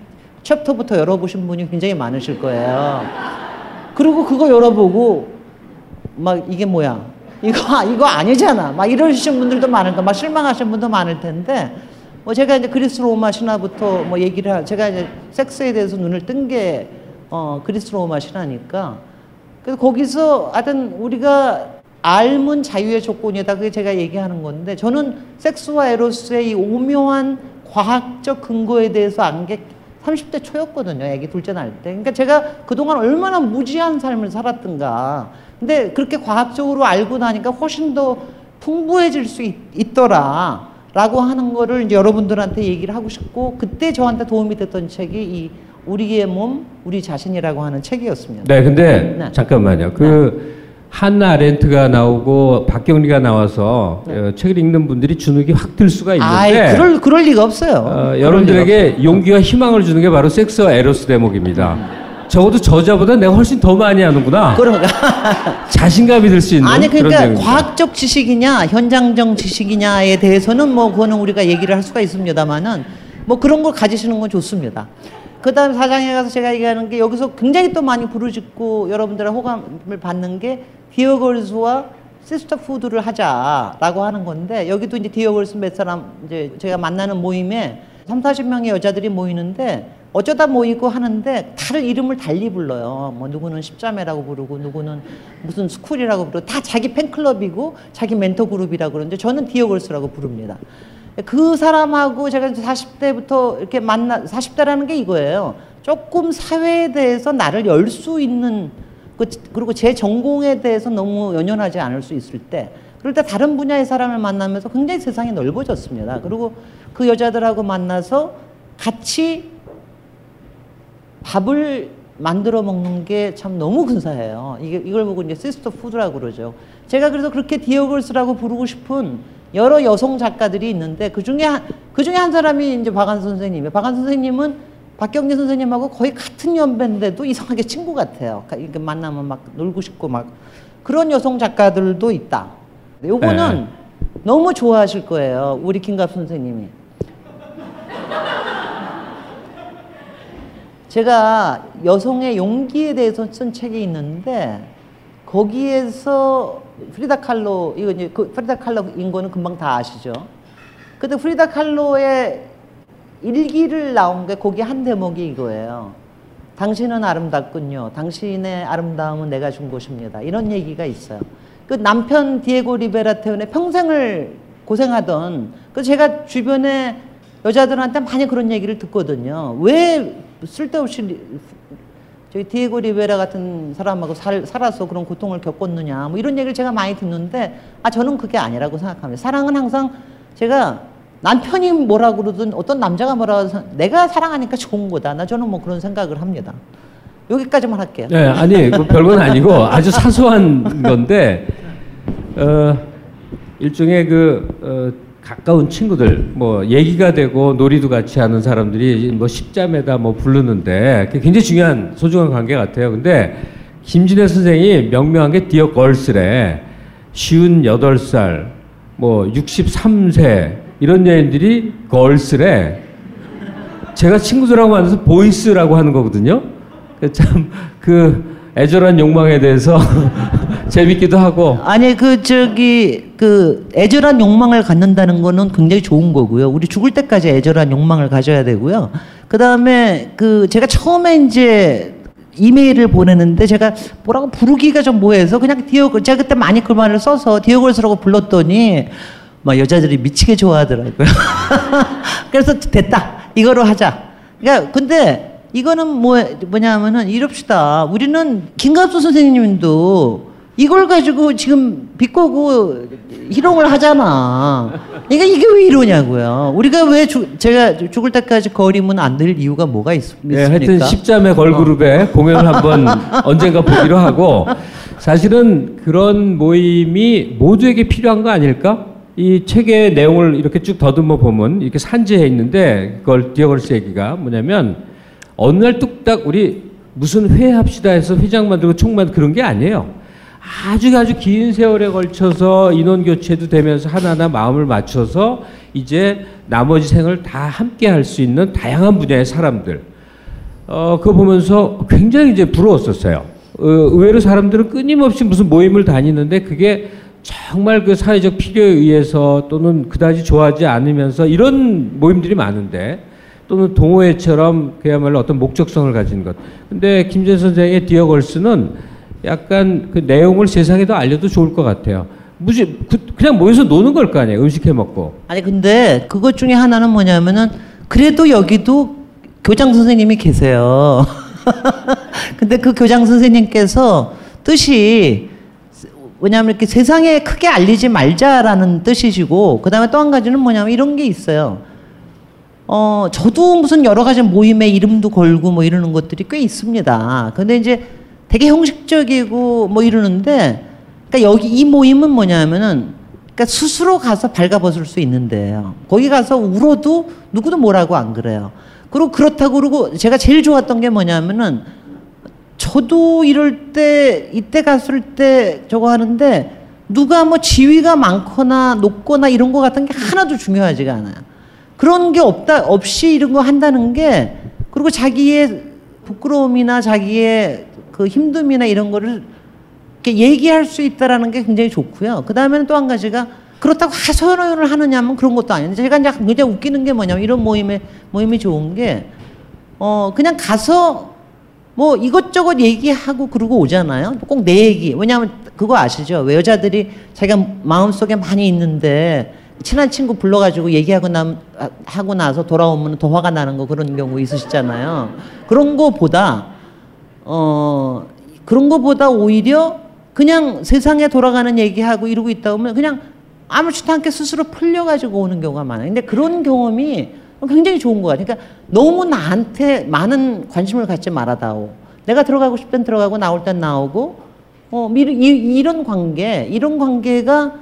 챕터부터 열어보신 분이 굉장히 많으실 거예요. 그리고 그거 열어보고 막 이게 뭐야? 이거 이거 아니잖아. 막 이러신 분들도 많을 거, 막 실망하신 분도 많을 텐데 뭐 제가 이제 그리스 로마 신화부터 뭐 얘기를 하, 제가 이제 섹스에 대해서 눈을 뜬게 어, 그리스 로마 신화니까 그래서 거기서 하여튼 우리가 알문 자유의 조건이다 그게 제가 얘기하는 건데 저는 섹스와 에로스의 이 오묘한 과학적 근거에 대해서 안게 30대 초였거든요. 애기 둘째 날 때. 그러니까 제가 그동안 얼마나 무지한 삶을 살았던가. 근데 그렇게 과학적으로 알고 나니까 훨씬 더 풍부해질 수 있, 있더라. 라고 하는 거를 여러분들한테 얘기를 하고 싶고 그때 저한테 도움이 됐던 책이 이 우리의 몸, 우리 자신이라고 하는 책이었습니다. 네, 근데 네. 잠깐만요. 그 한나 아렌트가 나오고 박경리가 나와서 어, 책을 읽는 분들이 주눅이 확 들 수가 있는데 아이, 그럴 그럴 리가 없어요. 어, 여러분들에게 리가 용기와 희망을 주는 게 바로 섹스와 에로스 대목입니다. 적어도 저자보다 내가 훨씬 더 많이 하는구나. 없어요. 그런 자신감이 들 수 있는 아니 그러니까. 과학적 지식이냐 현장적 지식이냐에 대해서는 뭐 그거는 우리가 얘기를 할 수가 있습니다만은 뭐 그런 걸 가지시는 건 좋습니다. 그 다음에 사장에 가서 제가 얘기하는 게 여기서 굉장히 또 많이 부르짖고 여러분들의 호감을 받는 게 dear girls와 sisterhood를 하자라고 하는 건데 여기도 이제 dear girls 몇 사람 이제 제가 만나는 모임에 3, 40명의 여자들이 모이는데 어쩌다 모이고 하는데 다른 이름을 달리 불러요. 뭐 누구는 십자매라고 부르고 누구는 무슨 스쿨이라고 부르고 다 자기 팬클럽이고 자기 멘토 그룹이라고 그러는데 저는 dear girls라고 부릅니다. 그 사람하고 제가 이제 40대부터 이렇게 만나 40대라는 게 이거예요. 조금 사회에 대해서 나를 열 수 있는 그- 그리고 제 전공에 대해서 너무 연연하지 않을 수 있을 때 그럴 때 다른 분야의 사람을 만나면서 굉장히 세상이 넓어졌습니다. 그리고 그 여자들하고 만나서 같이 밥을 만들어 먹는 게 참 너무 근사해요. 이게 이걸 보고 이제 sisterhood라고 그러죠. 제가 그래서 그렇게 디어걸스라고 부르고 싶은 여러 여성 작가들이 있는데 그 중에 한, 그 중에 한 사람이 이제 박한 선생님이에요. 박한 선생님은 박경진 선생님하고 거의 같은 연배인데도 이상하게 친구 같아요. 가- 이렇게 만나면 막 놀고 싶고 막 그런 여성 작가들도 있다. 요거는 네. 너무 좋아하실 거예요. 우리 김갑 선생님이. 제가 여성의 용기에 대해서 쓴 책이 있는데 거기에서 프리다 칼로 이거 이제 그 프리다 칼로 인 거는 금방 다 아시죠. 근데 프리다 칼로의 일기를 나온 게 거기 한 대목이 이거예요. 당신은 아름답군요. 당신의 아름다움은 내가 준 것입니다. 이런 얘기가 있어요. 그 남편 디에고 리베라 테온의 평생을 고생하던 그 제가 주변에 여자들한테 많이 그런 얘기를 듣거든요. 왜 쓸데없이 리- 저희 디에고 리베라 같은 사람하고 살, 살아서 그런 고통을 겪었느냐 뭐 이런 얘기를 제가 많이 듣는데 아 저는 그게 아니라고 생각합니다. 사랑은 항상 제가 남편이 뭐라 그러든 어떤 남자가 뭐라 그러든 내가 사랑하니까 좋은 거다. 나 저는 뭐 그런 생각을 합니다. 여기까지만 할게요. 네, 아니 그 별건 아니고 아주 사소한 건데 어, 일종의 그 어, 가까운 친구들 뭐 얘기가 되고 놀이도 같이 하는 사람들이 뭐 십자매다 뭐 부르는데 굉장히 중요한 소중한 관계 같아요. 근데 김진애 선생이 명명한 게 dear girls래. 쉰여덟 살, 뭐 63세 이런 여인들이 girls래. 제가 친구들하고 만나서 boys라고 하는 거거든요. 참 그 애절한 욕망에 대해서 재밌기도 하고 아니 그 저기 그 애절한 욕망을 갖는다는 거는 굉장히 좋은 거고요. 우리 죽을 때까지 애절한 욕망을 가져야 되고요. 그 다음에 그 제가 처음에 이제 이메일을 보내는데 제가 뭐라고 부르기가 좀 뭐해서 그냥 디어걸 제가 그때 많이 그 말을 써서 디어걸스라고 불렀더니 막 여자들이 미치게 좋아하더라고요. 그래서 됐다 이거로 하자. 그러니까 근데 이거는 뭐 뭐냐면은 이럽시다. 우리는 김갑수 선생님도 이걸 가지고 지금 비꼬고 희롱을 하잖아. 그러니까 이게 왜 이러냐고요. 우리가 왜 죽, 제가 죽을 때까지 거리면 안될 이유가 뭐가 있, 습니까 네, 하여튼 십자매 걸그룹의 공연을 한번 언젠가 보기로 하고 사실은 그런 모임이 모두에게 필요한 거 아닐까? 이 책의 내용을 이렇게 쭉 더듬어 보면 이렇게 산재해 있는데 그걸 디어걸스 얘기가 뭐냐면 어느 날 뚝딱 우리 무슨 회 합시다 해서 회장 만들고 총 만들고 그런 게 아니에요. 아주 아주 긴 세월에 걸쳐서 인원 교체도 되면서 하나하나 마음을 맞춰서 이제 나머지 생을 다 함께 할 수 있는 다양한 분야의 사람들. 어, 그거 보면서 굉장히 이제 부러웠었어요. 어, 의외로 사람들은 끊임없이 무슨 모임을 다니는데 그게 정말 그 사회적 필요에 의해서 또는 그다지 좋아하지 않으면서 이런 모임들이 많은데 또는 동호회처럼 그야말로 어떤 목적성을 가진 것. 근데 김재 선생의 디어걸스는 약간 그 내용을 세상에도 알려도 좋을 것 같아요. 무지 그, 그냥 모여서 노는 걸 거 아니에요. 음식 해 먹고. 아니 근데 그것 중에 하나는 뭐냐면은 그래도 여기도 교장 선생님이 계세요. 근데 그 교장 선생님께서 뜻이 뭐냐면 이렇게 세상에 크게 알리지 말자라는 뜻이시고 그 다음에 또 한 가지는 뭐냐면 이런 게 있어요. 어, 저도 무슨 여러 가지 모임에 이름도 걸고 뭐 이러는 것들이 꽤 있습니다. 근데 이제 되게 형식적이고 뭐 이러는데, 그러니까 여기 이 모임은 뭐냐면은, 그러니까 스스로 가서 발가벗을 수 있는데요. 거기 가서 울어도 누구도 뭐라고 안 그래요. 그리고 그렇다고 그러고 제가 제일 좋았던 게 뭐냐면은, 저도 이럴 때, 이때 갔을 때 저거 하는데, 누가 뭐 지위가 많거나 높거나 이런 거 같은 게 하나도 중요하지가 않아요. 그런 게 없다 없이 이런 거 한다는 게 그리고 자기의 부끄러움이나 자기의 그 힘듦이나 이런 거를 이렇게 얘기할 수 있다라는 게 굉장히 좋고요. 그 다음에는 또 한 가지가 그렇다고 하소연을 하느냐면 그런 것도 아닌데 제가 이제 굉장히 웃기는 게 뭐냐면 이런 모임에 모임이 좋은 게 어 그냥 가서 뭐 이것저것 얘기하고 그러고 오잖아요. 꼭 내 얘기. 왜냐하면 그거 아시죠? 왜 여자들이 자기가 마음속에 많이 있는데 친한 친구 불러가지고 얘기하고 나, 하고 나서 돌아오면 더 화가 나는 거 그런 경우 있으시잖아요. 그런 거보다, 어, 그런 거보다 오히려 그냥 세상에 돌아가는 얘기하고 이러고 있다 보면 그냥 아무렇지도 않게 스스로 풀려가지고 오는 경우가 많아요. 근데 그런 경험이 굉장히 좋은 것 같아요. 그러니까 너무 나한테 많은 관심을 갖지 말아다오. 내가 들어가고 싶을 땐 들어가고 나올 땐 나오고, 어, 이런 관계, 이런 관계가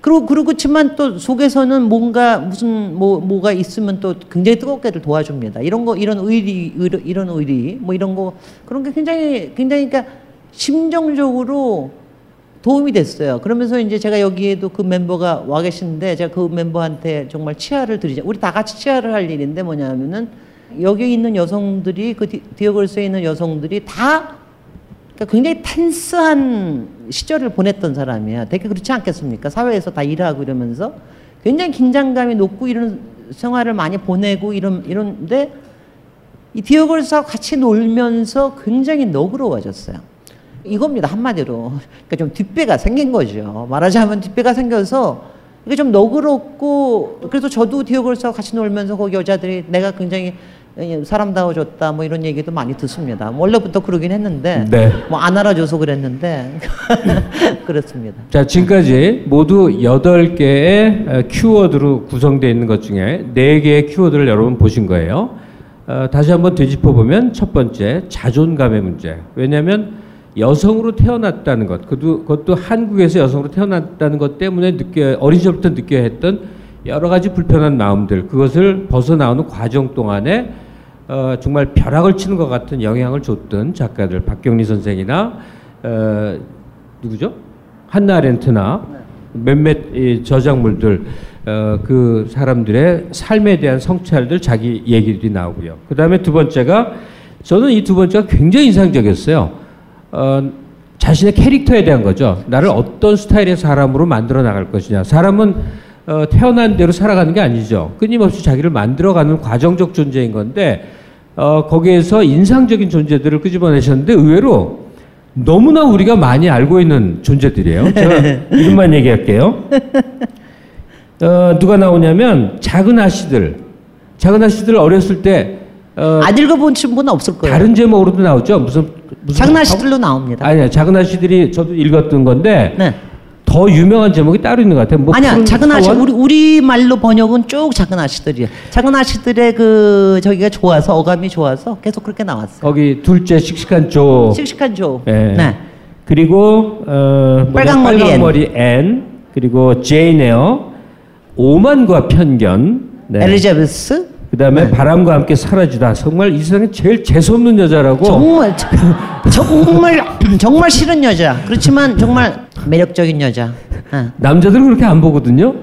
그리고 그렇지만 또 속에서는 뭔가 무슨 뭐 뭐가 있으면 또 굉장히 뜨겁게들 도와줍니다. 이런 거 이런 의리, 이런 의리 뭐 이런 거 그런 게 굉장히 굉장히 그러니까 심정적으로 도움이 됐어요. 그러면서 이제 제가 여기에도 그 멤버가 와 계시는데 제가 그 멤버한테 정말 치아를 드리자. 우리 다 같이 치아를 할 일인데 뭐냐면은 여기 있는 여성들이 그 디어걸스에 있는 여성들이 다 그러니까 굉장히 텐스한 시절을 보냈던 사람이야. 되게 그렇지 않겠습니까? 사회에서 다 일하고 이러면서 굉장히 긴장감이 높고 이런 생활을 많이 보내고 이런 이런데 이 디어걸스와 같이 놀면서 굉장히 너그러워졌어요. 이겁니다 한마디로. 그러니까 좀 뒷배가 생긴 거죠. 말하자면 뒷배가 생겨서 이게 좀 너그럽고 그래서 저도 디어걸스와 같이 놀면서 거기 여자들이 내가 굉장히 예, 사람다워졌다 뭐 이런 얘기도 많이 듣습니다. 원래부터 그러긴 했는데 네. 뭐안 알아줘서 그랬는데 그렇습니다. 자, 지금까지 모두 8개의 키워드로 구성되어 있는 것 중에 4개의 키워드를 여러분 보신 거예요. 어, 다시 한번 되짚어 보면 첫 번째, 자존감의 문제. 왜냐하면 여성으로 태어났다는 것, 그것도, 그것도 한국에서 여성으로 태어났다는 것 때문에 느껴, 어린 시절부터 느껴야 했던 여러 가지 불편한 마음들, 그것을 벗어나오는 과정 동안에 어, 정말 벼락을 치는 것 같은 영향을 줬던 작가들, 박경리 선생이나 어, 누구죠? 한나 아렌트나 몇몇 이 저작물들 어, 그 사람들의 삶에 대한 성찰들 자기 얘기들이 나오고요. 그 다음에 두 번째가 저는 이 두 번째가 굉장히 인상적이었어요. 어, 자신의 캐릭터에 대한 거죠. 나를 어떤 스타일의 사람으로 만들어 나갈 것이냐. 사람은 어, 태어난 대로 살아가는 게 아니죠. 끊임없이 자기를 만들어가는 과정적 존재인 건데 어, 거기에서 인상적인 존재들을 끄집어내셨는데 의외로 너무나 우리가 많이 알고 있는 존재들이에요. 제가 이름만 얘기할게요. 어, 누가 나오냐면 작은 아씨들. 작은 아씨들 어렸을 때 어, 안 읽어본 친구는 없을 거예요. 다른 제목으로도 나오죠. 무슨 무슨 작은 아씨들로 나옵니다. 아니야. 작은 아씨들이 저도 읽었던 건데 네. 더 유명한 제목이 따로 있는 것 같아요. 뭐 아니야 작은 아씨? 우리 우리 말로 번역은 쭉 작은 아씨들이에요. 작은 아씨들의 그 저기가 좋아서 어감이 좋아서 계속 그렇게 나왔어요. 거기 둘째 씩씩한 조. 씩씩한 조. 예. 네. 그리고 어, 뭐냐, 빨강 머리 앤. 빨강머리 앤 그리고 제인 에어 오만과 편견 네. 엘리자베스 그다음에 바람과 함께 사라지다 정말 이 세상에 제일 재수 없는 여자라고 정말 정말 정말 싫은 여자. 그렇지만 정말 매력적인 여자. 예. 남자들은 그렇게 안 보거든요.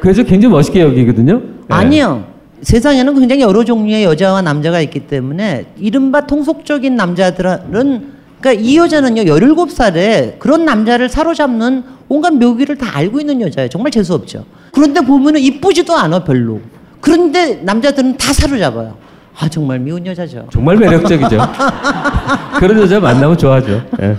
그래서 굉장히 멋있게 여기거든요. 네. 아니요. 세상에는 굉장히 여러 종류의 여자와 남자가 있기 때문에 이른바 통속적인 남자들은 그러니까 이 여자는요 17살에 그런 남자를 사로잡는 온갖 묘기를 다 알고 있는 여자예요. 정말 재수 없죠. 그런데 보면은 이쁘지도 않아 별로. 그런데 남자들은 다 사로잡아요. 아 정말 미운 여자죠. 정말 매력적이죠. 그런 여자 만나면 좋아하죠. 예.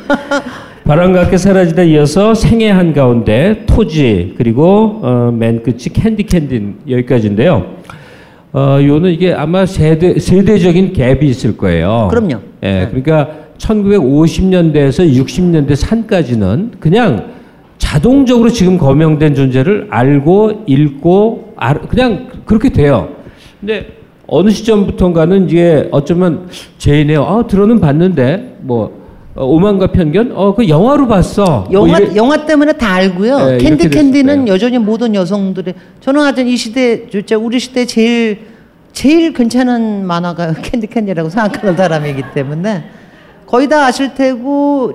바람과 함께 사라지다 이어서 생애 한 가운데 토지 그리고 어, 맨 끝이 캔디 캔디 여기까지인데요. 어, 요는 이게 아마 세대 세대적인 갭이 있을 거예요. 그럼요. 예, 네. 그러니까 1950년대에서 60년대 산까지는 그냥 자동적으로 지금 거명된 존재를 알고 읽고 알, 그냥 그렇게 돼요. 근데 어느 시점부터인가는 이게 어쩌면 제인 에어 들어는 봤는데 뭐 어, 오만과 편견 어 그 영화로 봤어. 뭐 영화 이래- 영화 때문에 다 알고요. 네, 캔디 캔디는. 여전히 모든 여성들의 저는 하여튼 이 시대 진짜 우리 시대 제일 제일 괜찮은 만화가 캔디 캔디라고 생각하는 사람이기 때문에 거의 다 아실 테고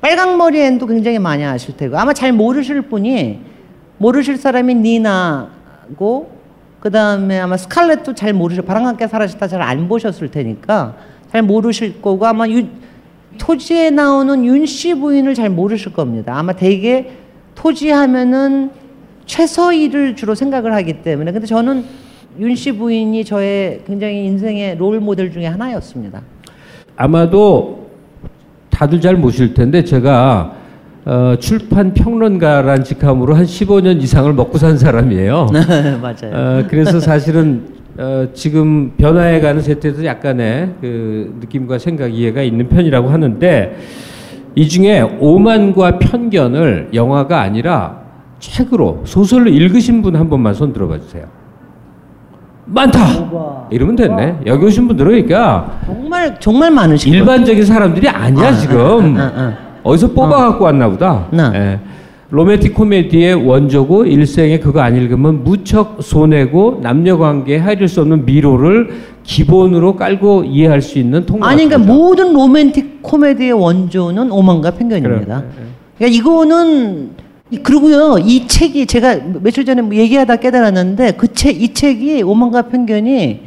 빨강머리 앤도 굉장히 많이 아실 테고 아마 잘 모르실 분이 모르실 사람이 니나 고그 다음에 아마 스칼렛도 잘 모르실 바람과 함께 사라졌다 잘 안 보셨을 테니까 잘 모르실 거고 아마 유, 토지에 나오는 윤씨 부인을 잘 모르실 겁니다. 아마 대개 토지 하면은 최서희를 주로 생각을 하기 때문에 근데 저는 윤씨 부인이 저의 굉장히 인생의 롤 모델 중에 하나였습니다. 아마도 다들 잘 모실 텐데 제가 어, 출판 평론가란 직함으로 한 15년 이상을 먹고 산 사람이에요. 맞아요. 어, 그래서 사실은 어, 지금 변화해가는 세태에서 약간의 그 느낌과 생각 이해가 있는 편이라고 하는데 이 중에 오만과 편견을 영화가 아니라 책으로 소설로 읽으신 분 한 번만 손 들어봐 주세요. 많다. 이러면 됐네. 여기 오신 분들은 그러니까 정말 정말 많으신. 일반적인 사람들이 아니야 지금 아, 아. 어디서 뽑아 갖고 왔나 보다. 네. 예. 로맨틱 코미디의 원조고 일생에 그거 안 읽으면 무척 손해고 남녀 관계에 헤아릴 수 없는 미로를 기본으로 깔고 이해할 수 있는 통로. 아니 그러니까. 모든 로맨틱 코미디의 원조는 오만과 편견입니다. 그래요. 그러니까 이거는 이- 그리고요 이 책이 제가 며칠 전에 뭐 얘기하다 깨달았는데 그 책 이 책이 오만과 편견이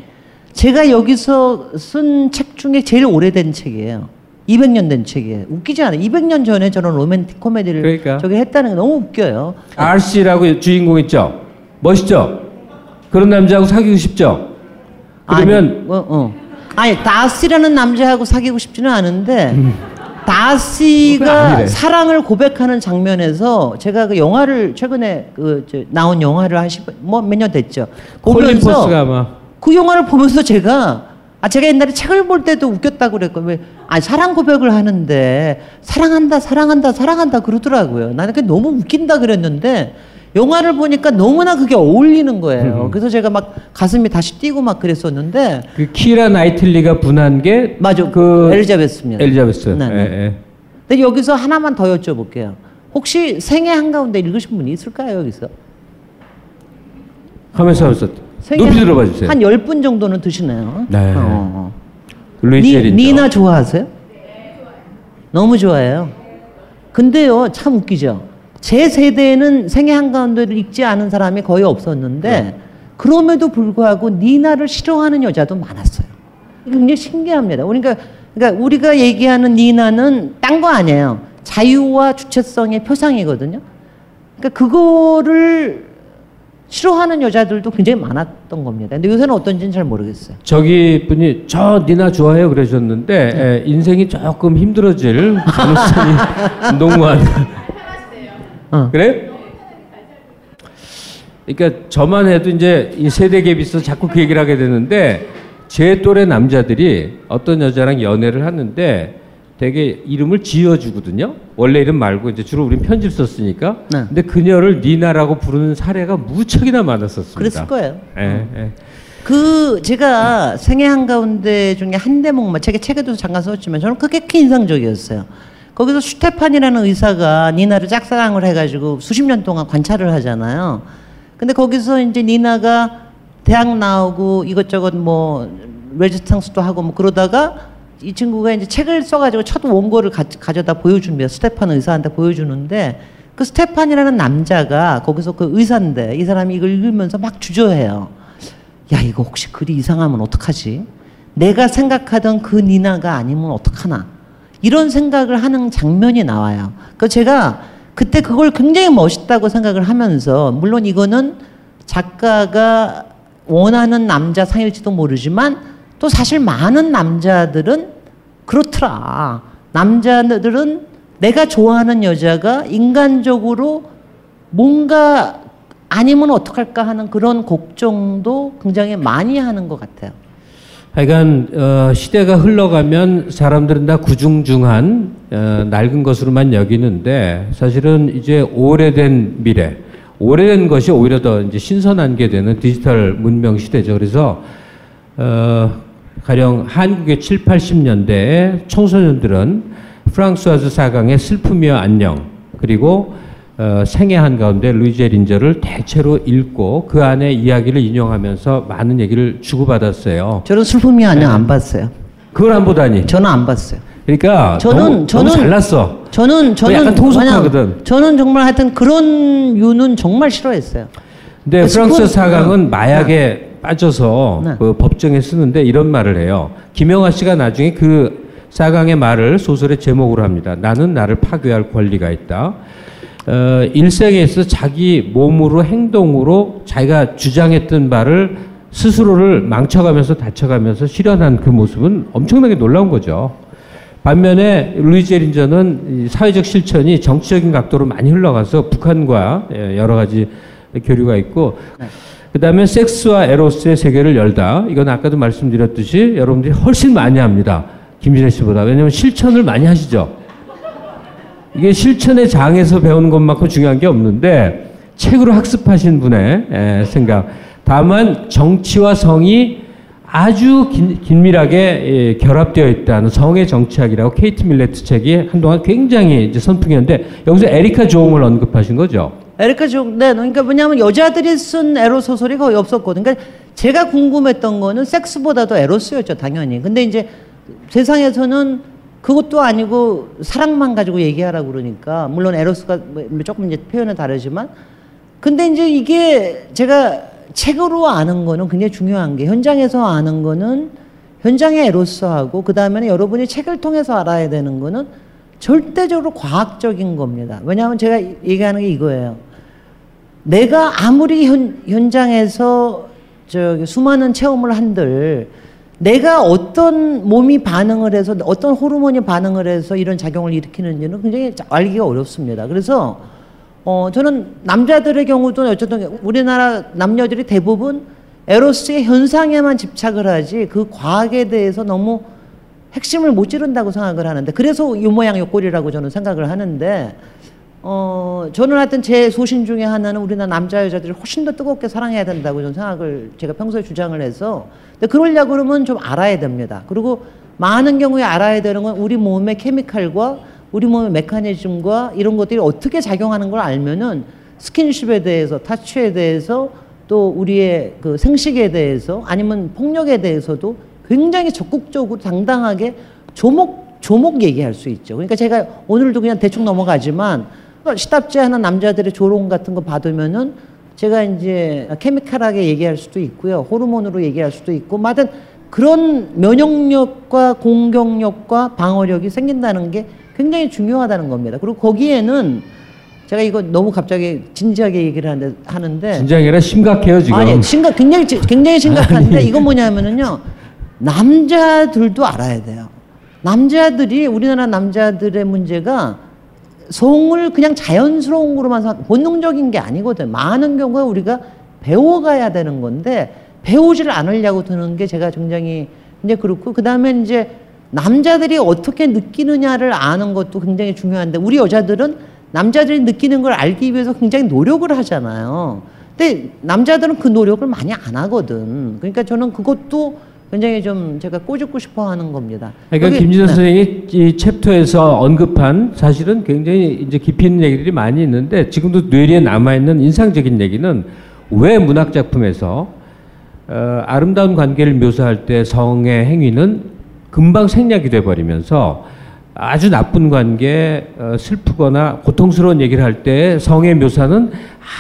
제가 여기서 쓴 책 중에 제일 오래된 책이에요. 200년 된 책이에요. 웃기지 않아요. 200년 전에 저는 로맨틱 코미디를 그러니까. 저기 했다는 게 너무 웃겨요. RC라고 주인공 있죠. 멋있죠. 그런 남자하고 사귀고 싶죠. 그러면 아니, 어, 어. 아니 다시라는 남자하고 사귀고 싶지는 않은데 음. 아니래. 사랑을 고백하는 장면에서 제가 그 영화를 최근에 그 저, 나온 영화를 한 뭐 몇 년 됐죠. 보면서 그 영화를 보면서 제가 아 제가 옛날에 책을 볼 때도 웃겼다고 그랬고 왜 아 사랑 고백을 하는데 사랑한다 사랑한다 사랑한다 그러더라고요. 나는 그게 너무 웃긴다 그랬는데 영화를 보니까 너무나 그게 어울리는 거예요. 그래서 제가 막 가슴이 다시 뛰고 막 그랬었는데 그 키라 나이틀리가 분한 게 맞아 그 엘리자베스입니다. 엘리자베스. 네, 예, 네. 예. 근데 여기서 하나만 더 여쭤볼게요. 혹시 생애 한가운데 읽으신 분이 있을까요 여기서? 하면서 하면서 높이 한- 들어봐 주세요. 한 10분 정도는 드시네요. 네. 어. 에린저. 니나 좋아하세요? 너무 좋아해요. 근데요, 참 웃기죠. 제 세대에는 생애 한가운데를 읽지 않은 사람이 거의 없었는데, 그럼에도 불구하고 니나를 싫어하는 여자도 많았어요. 굉장히 신기합니다. 그러니까, 그러니까 우리가 얘기하는 니나는 딴 거 아니에요. 자유와 주체성의 표상이거든요. 그러니까 그거를 싫어하는 여자들도 굉장히 많았던 겁니다. 근데 요새는 어떤지는 잘 모르겠어요. 저기 분이 저 니나 좋아해요 그러셨는데 네. 예, 인생이 조금 힘들어질 가능성이 농후한. 어. 그래? 그러니까 저만 해도 이제 이 세대 갭이 있어서 자꾸 그 얘기를 하게 되는데 제 또래 남자들이 어떤 여자랑 연애를 하는데 되게 이름을 지어주거든요. 원래 이름 말고 이제 주로 우린 편집 썼으니까. 네. 근데 그녀를 니나라고 부르는 사례가 무척이나 많았었습니다. 그랬을 거예요. 예, 예. 그 제가 생애 한 가운데 중에 한 대목만 책에 책에도 잠깐 썼지만 저는 그게 꽤 인상적이었어요. 거기서 슈테판이라는 의사가 니나를 짝사랑을 해가지고 수십 년 동안 관찰을 하잖아요. 근데 거기서 이제 니나가 대학 나오고 이것저것 뭐 레지스탕스도 하고 뭐 그러다가 이 친구가 이제 책을 써가지고 첫 원고를 가, 가져다 보여줍니다. 스테판 의사한테 보여주는데 그 스테판이라는 남자가 거기서 그 의사인데 이 사람이 이걸 읽으면서 막 주저해요. 야 이거 혹시 글이 이상하면 어떡하지? 내가 생각하던 그 니나가 아니면 어떡하나? 이런 생각을 하는 장면이 나와요. 그 제가 그때 그걸 굉장히 멋있다고 생각을 하면서 물론 이거는 작가가 원하는 남자 상일지도 모르지만 또 사실 많은 남자들은 그렇더라. 남자들은 내가 좋아하는 여자가 인간적으로 뭔가 아니면 어떡할까 하는 그런 걱정도 굉장히 많이 하는 것 같아요. 하여간 어, 시대가 흘러가면 사람들은 다 구중중한 어, 낡은 것으로만 여기는데 사실은 이제 오래된 미래, 오래된 것이 오히려 더 이제 신선한 게 되는 디지털 문명 시대죠. 그래서 어, 가령 한국의 7, 80년대에 청소년들은 프랑스와즈 사강의 슬픔이여 안녕 그리고 어, 생애 한가운데 루이제 린저를 대체로 읽고 그 안에 이야기를 인용하면서 많은 얘기를 주고받았어요. 저는 슬픔이 아니야 안 봤어요. 그걸 안 보다니. 저는 안 봤어요. 그러니까 저는- 너무, 저는- 너무 잘났어. 저는 저는 약간 통속하거든. 저는 정말 하여튼 그런 유는 정말 싫어했어요. 근데 그 프랑스 사강은 네. 마약에 빠져서 네. 그 법정에 쓰는데 이런 말을 해요. 김영하 씨가 나중에 그 사강의 말을 소설의 제목으로 합니다. 나는 나를 파괴할 권리가 있다. 어, 일생에 있어 자기 몸으로 행동으로 자기가 주장했던 바를 스스로를 망쳐가면서 다쳐가면서 실현한 그 모습은 엄청나게 놀라운 거죠. 반면에 루이즈 린저는 이 사회적 실천이 정치적인 각도로 많이 흘러가서 북한과 예, 여러 가지 교류가 있고 그 다음에 섹스와 에로스의 세계를 열다. 이건 아까도 말씀드렸듯이 여러분들이 훨씬 많이 합니다. 김진애 씨보다. 왜냐하면 실천을 많이 하시죠. 이게 실천의 장에서 배우는 것만큼 중요한 게 없는데 책으로 학습하신 분의 예, 생각. 다만 정치와 성이 아주 긴, 긴밀하게 예, 결합되어 있다는 성의 정치학이라고 케이트 밀레트 책이 한동안 굉장히 선풍이었는데 여기서 에리카 조옹을 언급하신 거죠. 에리카 종, 네, 그러니까 뭐냐면 여자들이 쓴 에로 소설이 거의 없었거든요. 그러니까 제가 궁금했던 거는 섹스보다도 에로스였죠, 당연히. 근데 이제 세상에서는 그것도 아니고 사랑만 가지고 얘기하라고 그러니까 물론 에로스가 뭐 조금 이제 표현은 다르지만 근데 이제 이게 제가 책으로 아는 거는 굉장히 중요한 게 현장에서 아는 거는 현장의 에로스하고 그 다음에는 여러분이 책을 통해서 알아야 되는 거는 절대적으로 과학적인 겁니다. 왜냐하면 제가 얘기하는 게 이거예요. 내가 아무리 현, 현장에서 저기 수많은 체험을 한들 내가 어떤 몸이 반응을 해서 어떤 호르몬이 반응을 해서 이런 작용을 일으키는지는 굉장히 알기가 어렵습니다. 그래서 어 저는 남자들의 경우도 어쨌든 우리나라 남녀들이 대부분 에로스의 현상에만 집착을 하지 그 과학에 대해서 너무 핵심을 못 찌른다고 생각을 하는데 그래서 요 모양 요 꼴이라고 저는 생각을 하는데 어 저는 하여튼 제 소신 중에 하나는 우리나라 남자 여자들이 훨씬 더 뜨겁게 사랑해야 된다고 저는 생각을 제가 평소에 주장을 해서 근데 그러려고 그러면 좀 알아야 됩니다. 그리고 많은 경우에 알아야 되는 건 우리 몸의 케미칼과 우리 몸의 메커니즘과 이런 것들이 어떻게 작용하는 걸 알면은 스킨십에 대해서 타치에 대해서 또 우리의 그 생식에 대해서 아니면 폭력에 대해서도 굉장히 적극적으로 당당하게 조목 조목 얘기할 수 있죠. 그러니까 제가 오늘도 그냥 대충 넘어가지만 시답지 않은 남자들의 조롱 같은 거 받으면은 제가 이제 케미칼하게 얘기할 수도 있고요. 호르몬으로 얘기할 수도 있고, 뭐든 그런 면역력과 공격력과 방어력이 생긴다는 게 굉장히 중요하다는 겁니다. 그리고 거기에는 제가 이거 너무 갑자기 진지하게 얘기를 하는데, 하는데 진작이 아니라 심각해요 지금. 아니 심각 굉장히 지- 굉장히 심각한데 이건 뭐냐면은요 남자들도 알아야 돼요. 남자들이 우리나라 남자들의 문제가 성을 그냥 자연스러운 거로만 생각, 본능적인 게 아니거든. 많은 경우에 우리가 배워가야 되는 건데 배우지를 않으려고 드는 게 제가 굉장히 이제 그렇고 그 다음에 이제 남자들이 어떻게 느끼느냐를 아는 것도 굉장히 중요한데 우리 여자들은 남자들이 느끼는 걸 알기 위해서 굉장히 노력을 하잖아요. 근데 남자들은 그 노력을 많이 안 하거든. 그러니까 저는 그것도 굉장히 좀 제가 꼬집고 싶어 하는 겁니다. 그러니까 그게- 김진선 네. 선생님이 이 챕터에서 언급한 사실은 굉장히 이제 깊이 있는 얘기들이 많이 있는데 지금도 뇌리에 남아 있는 인상적인 얘기는 왜 문학 작품에서 어, 아름다운 관계를 묘사할 때 성의 행위는 금방 생략이 돼 버리면서 아주 나쁜 관계, 어, 슬프거나 고통스러운 얘기를 할 때 성의 묘사는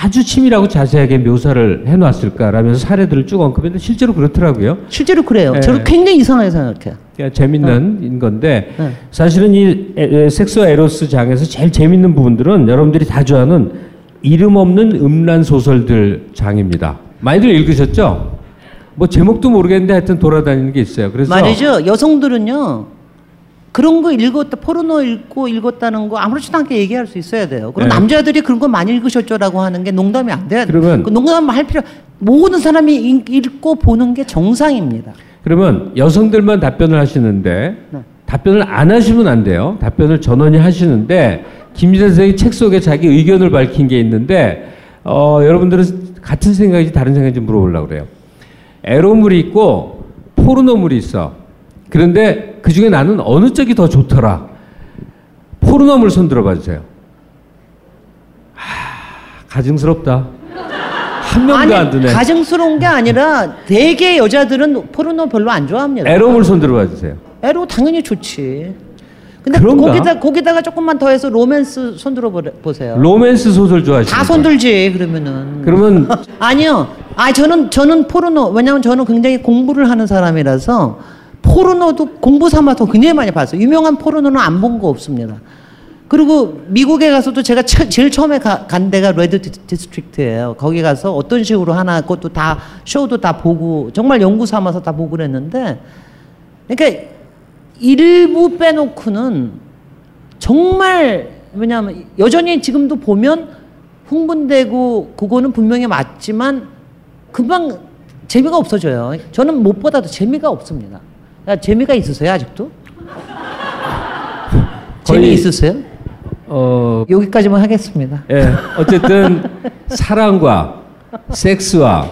아주 치밀하고 자세하게 묘사를 해놨을까라면서 사례들을 쭉 언급했는데 실제로 그렇더라고요. 실제로 그래요. 네. 저는 굉장히 이상하게 생각해요. 그러니까 재밌는 인 건데 네. 사실은 이 에- 섹스와 에로스 장에서 제일 재밌는 부분들은 여러분들이 다 좋아하는 이름 없는 음란 소설들 장입니다. 많이들 읽으셨죠? 뭐 제목도 모르겠는데 하여튼 돌아다니는 게 있어요. 그래서 말이죠. 여성들은요. 그런 거 읽었다, 포르노 읽고 읽었다는 거 아무렇지도 않게 얘기할 수 있어야 돼요. 그럼 네. 남자들이 그런 거 많이 읽으셨죠라고 하는 게 농담이 안 돼요. 그러면- 그 농담 할 필요, 모든 사람이 읽- 읽고 보는 게 정상입니다. 그러면 여성들만 답변을 하시는데 네. 답변을 안 하시면 안 돼요. 답변을 전원이 하시는데 김진선 선생이 책 속에 자기 의견을 밝힌 게 있는데 어, 여러분들은 같은 생각인지 다른 생각인지 물어보려고 그래요. 에로물이 있고 포르노물이 있어. 그런데 그 중에 나는 어느 쪽이 더 좋더라. 포르노물 손 들어 봐 주세요. 하, 가증스럽다. 한 명도 안 드네. 가증스러운 게 아니라 대개 여자들은 포르노 별로 안 좋아합니다. 에로물 손 들어 봐 주세요. 에로 당연히 좋지. 근데 그런가? 거기다 거기다가 조금만 더해서 로맨스 손들어 보- 보세요. 로맨스 소설 좋아하시는 다 손들지 그러면은. 그러면 아니요. 아 저는 저는 포르노 왜냐면 저는 굉장히 공부를 하는 사람이라서 포르노도 공부 삼아서 굉장히 많이 봤어요. 유명한 포르노는 안 본 거 없습니다. 그리고 미국에 가서도 제가 처- 제일 처음에 가- 간 데가 red di- district예요. 거기 가서 어떤 식으로 하나 그것도 다 쇼도 다 보고 정말 연구 삼아서 다 보고 그랬는데 그러니까 일부 빼놓고는 정말 왜냐하면 여전히 지금도 보면 흥분되고 그거는 분명히 맞지만 금방 재미가 없어져요. 저는 무엇보다도 재미가 없습니다. 야, 재미가 있으세요 아직도? 재미 있으세요? 어 여기까지만 하겠습니다. 예, 어쨌든 사랑과 섹스와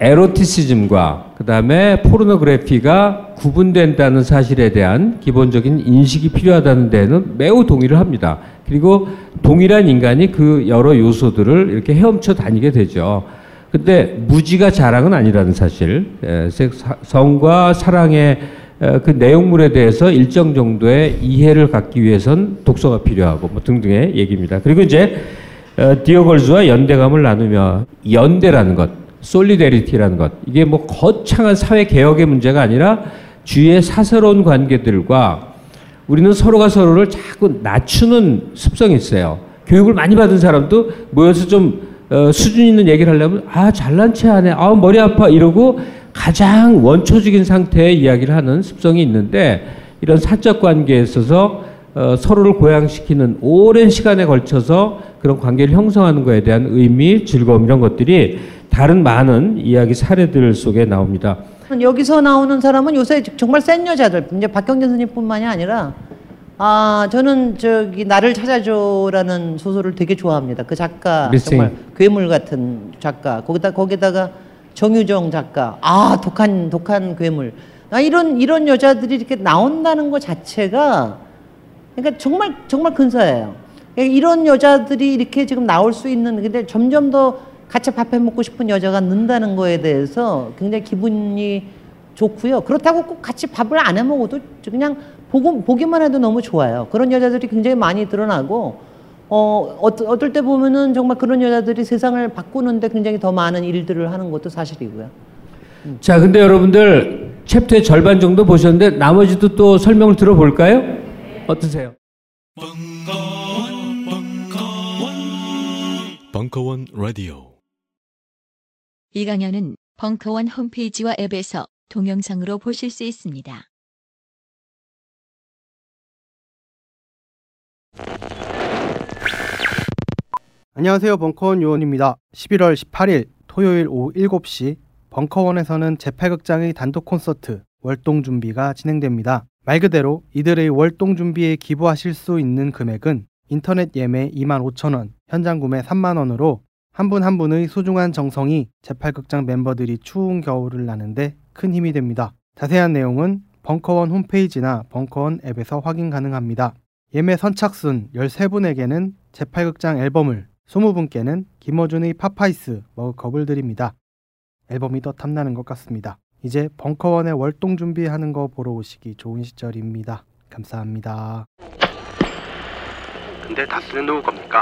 에로티시즘과 그다음에 포르노그래피가 구분된다는 사실에 대한 기본적인 인식이 필요하다는 데는 매우 동의를 합니다. 그리고 동일한 인간이 그 여러 요소들을 이렇게 헤엄쳐 다니게 되죠. 근데 무지가 자랑은 아니라는 사실, 예, 섹스, 성과 사랑의 어, 그 내용물에 대해서 일정 정도의 이해를 갖기 위해선 독서가 필요하고 뭐 등등의 얘기입니다. 그리고 이제 어, Dear Girls와 연대감을 나누며 연대라는 것, solidarity라는 것 이게 뭐 거창한 사회 개혁의 문제가 아니라 주위의 사사로운 관계들과 우리는 서로가 서로를 자꾸 낮추는 습성이 있어요. 교육을 많이 받은 사람도 모여서 좀 어, 수준 있는 얘기를 하려면 아 잘난 체 하네, 아 머리 아파 이러고 가장 원초적인 상태의 이야기를 하는 습성이 있는데 이런 사적 관계에 있어서 어, 서로를 고양시키는 오랜 시간에 걸쳐서 그런 관계를 형성하는 것에 대한 의미, 즐거움 이런 것들이 다른 많은 이야기 사례들 속에 나옵니다. 여기서 나오는 사람은 요새 정말 센 여자들 이제 박경진 선생님뿐만이 아니라 아 저는 저기 나를 찾아줘라는 소설을 되게 좋아합니다. 그 작가 미싱. 정말 괴물 같은 작가 거기다 거기다가 정유정 작가 아 독한 독한 괴물 아 이런 이런 여자들이 이렇게 나온다는 것 자체가 그러니까 정말 정말 근사해요. 그러니까 이런 여자들이 이렇게 지금 나올 수 있는 근데 점점 더 같이 밥해 먹고 싶은 여자가 는다는 거에 대해서 굉장히 기분이 좋고요. 그렇다고 꼭 같이 밥을 안 해 먹어도 그냥 보고, 보기만 해도 너무 좋아요. 그런 여자들이 굉장히 많이 드러나고 어, 어떨, 어떨 때 보면은 정말 그런 여자들이 세상을 바꾸는데 굉장히 더 많은 일들을 하는 것도 사실이고요. 자, 근데 여러분들 챕터의 절반 정도 보셨는데 나머지도 또 설명을 들어볼까요? 어떠세요? 벙커원 라디오. 이 강연은 벙커원 홈페이지와 앱에서 동영상으로 보실 수 있습니다. 안녕하세요. 벙커원 요원입니다. 11월 18일 토요일 오후 7시 벙커원에서는 제8극장의 단독 콘서트 월동 준비가 진행됩니다. 말 그대로 이들의 월동 준비에 기부하실 수 있는 금액은 인터넷 예매 25,000원, 현장 구매 3만원으로 한 분 한 분의 소중한 정성이 제8극장 멤버들이 추운 겨울을 나는데 큰 힘이 됩니다. 자세한 내용은 벙커원 홈페이지나 벙커원 앱에서 확인 가능합니다. 예매 선착순 13분에게는 제8극장 앨범을 20분께는 김어준의 파파이스 머그컵을 드립니다. 앨범이 더 탐나는 것 같습니다. 이제 벙커원의 월동 준비하는 거 보러 오시기 좋은 시절입니다. 감사합니다. 근데 다스는 누구 겁니까?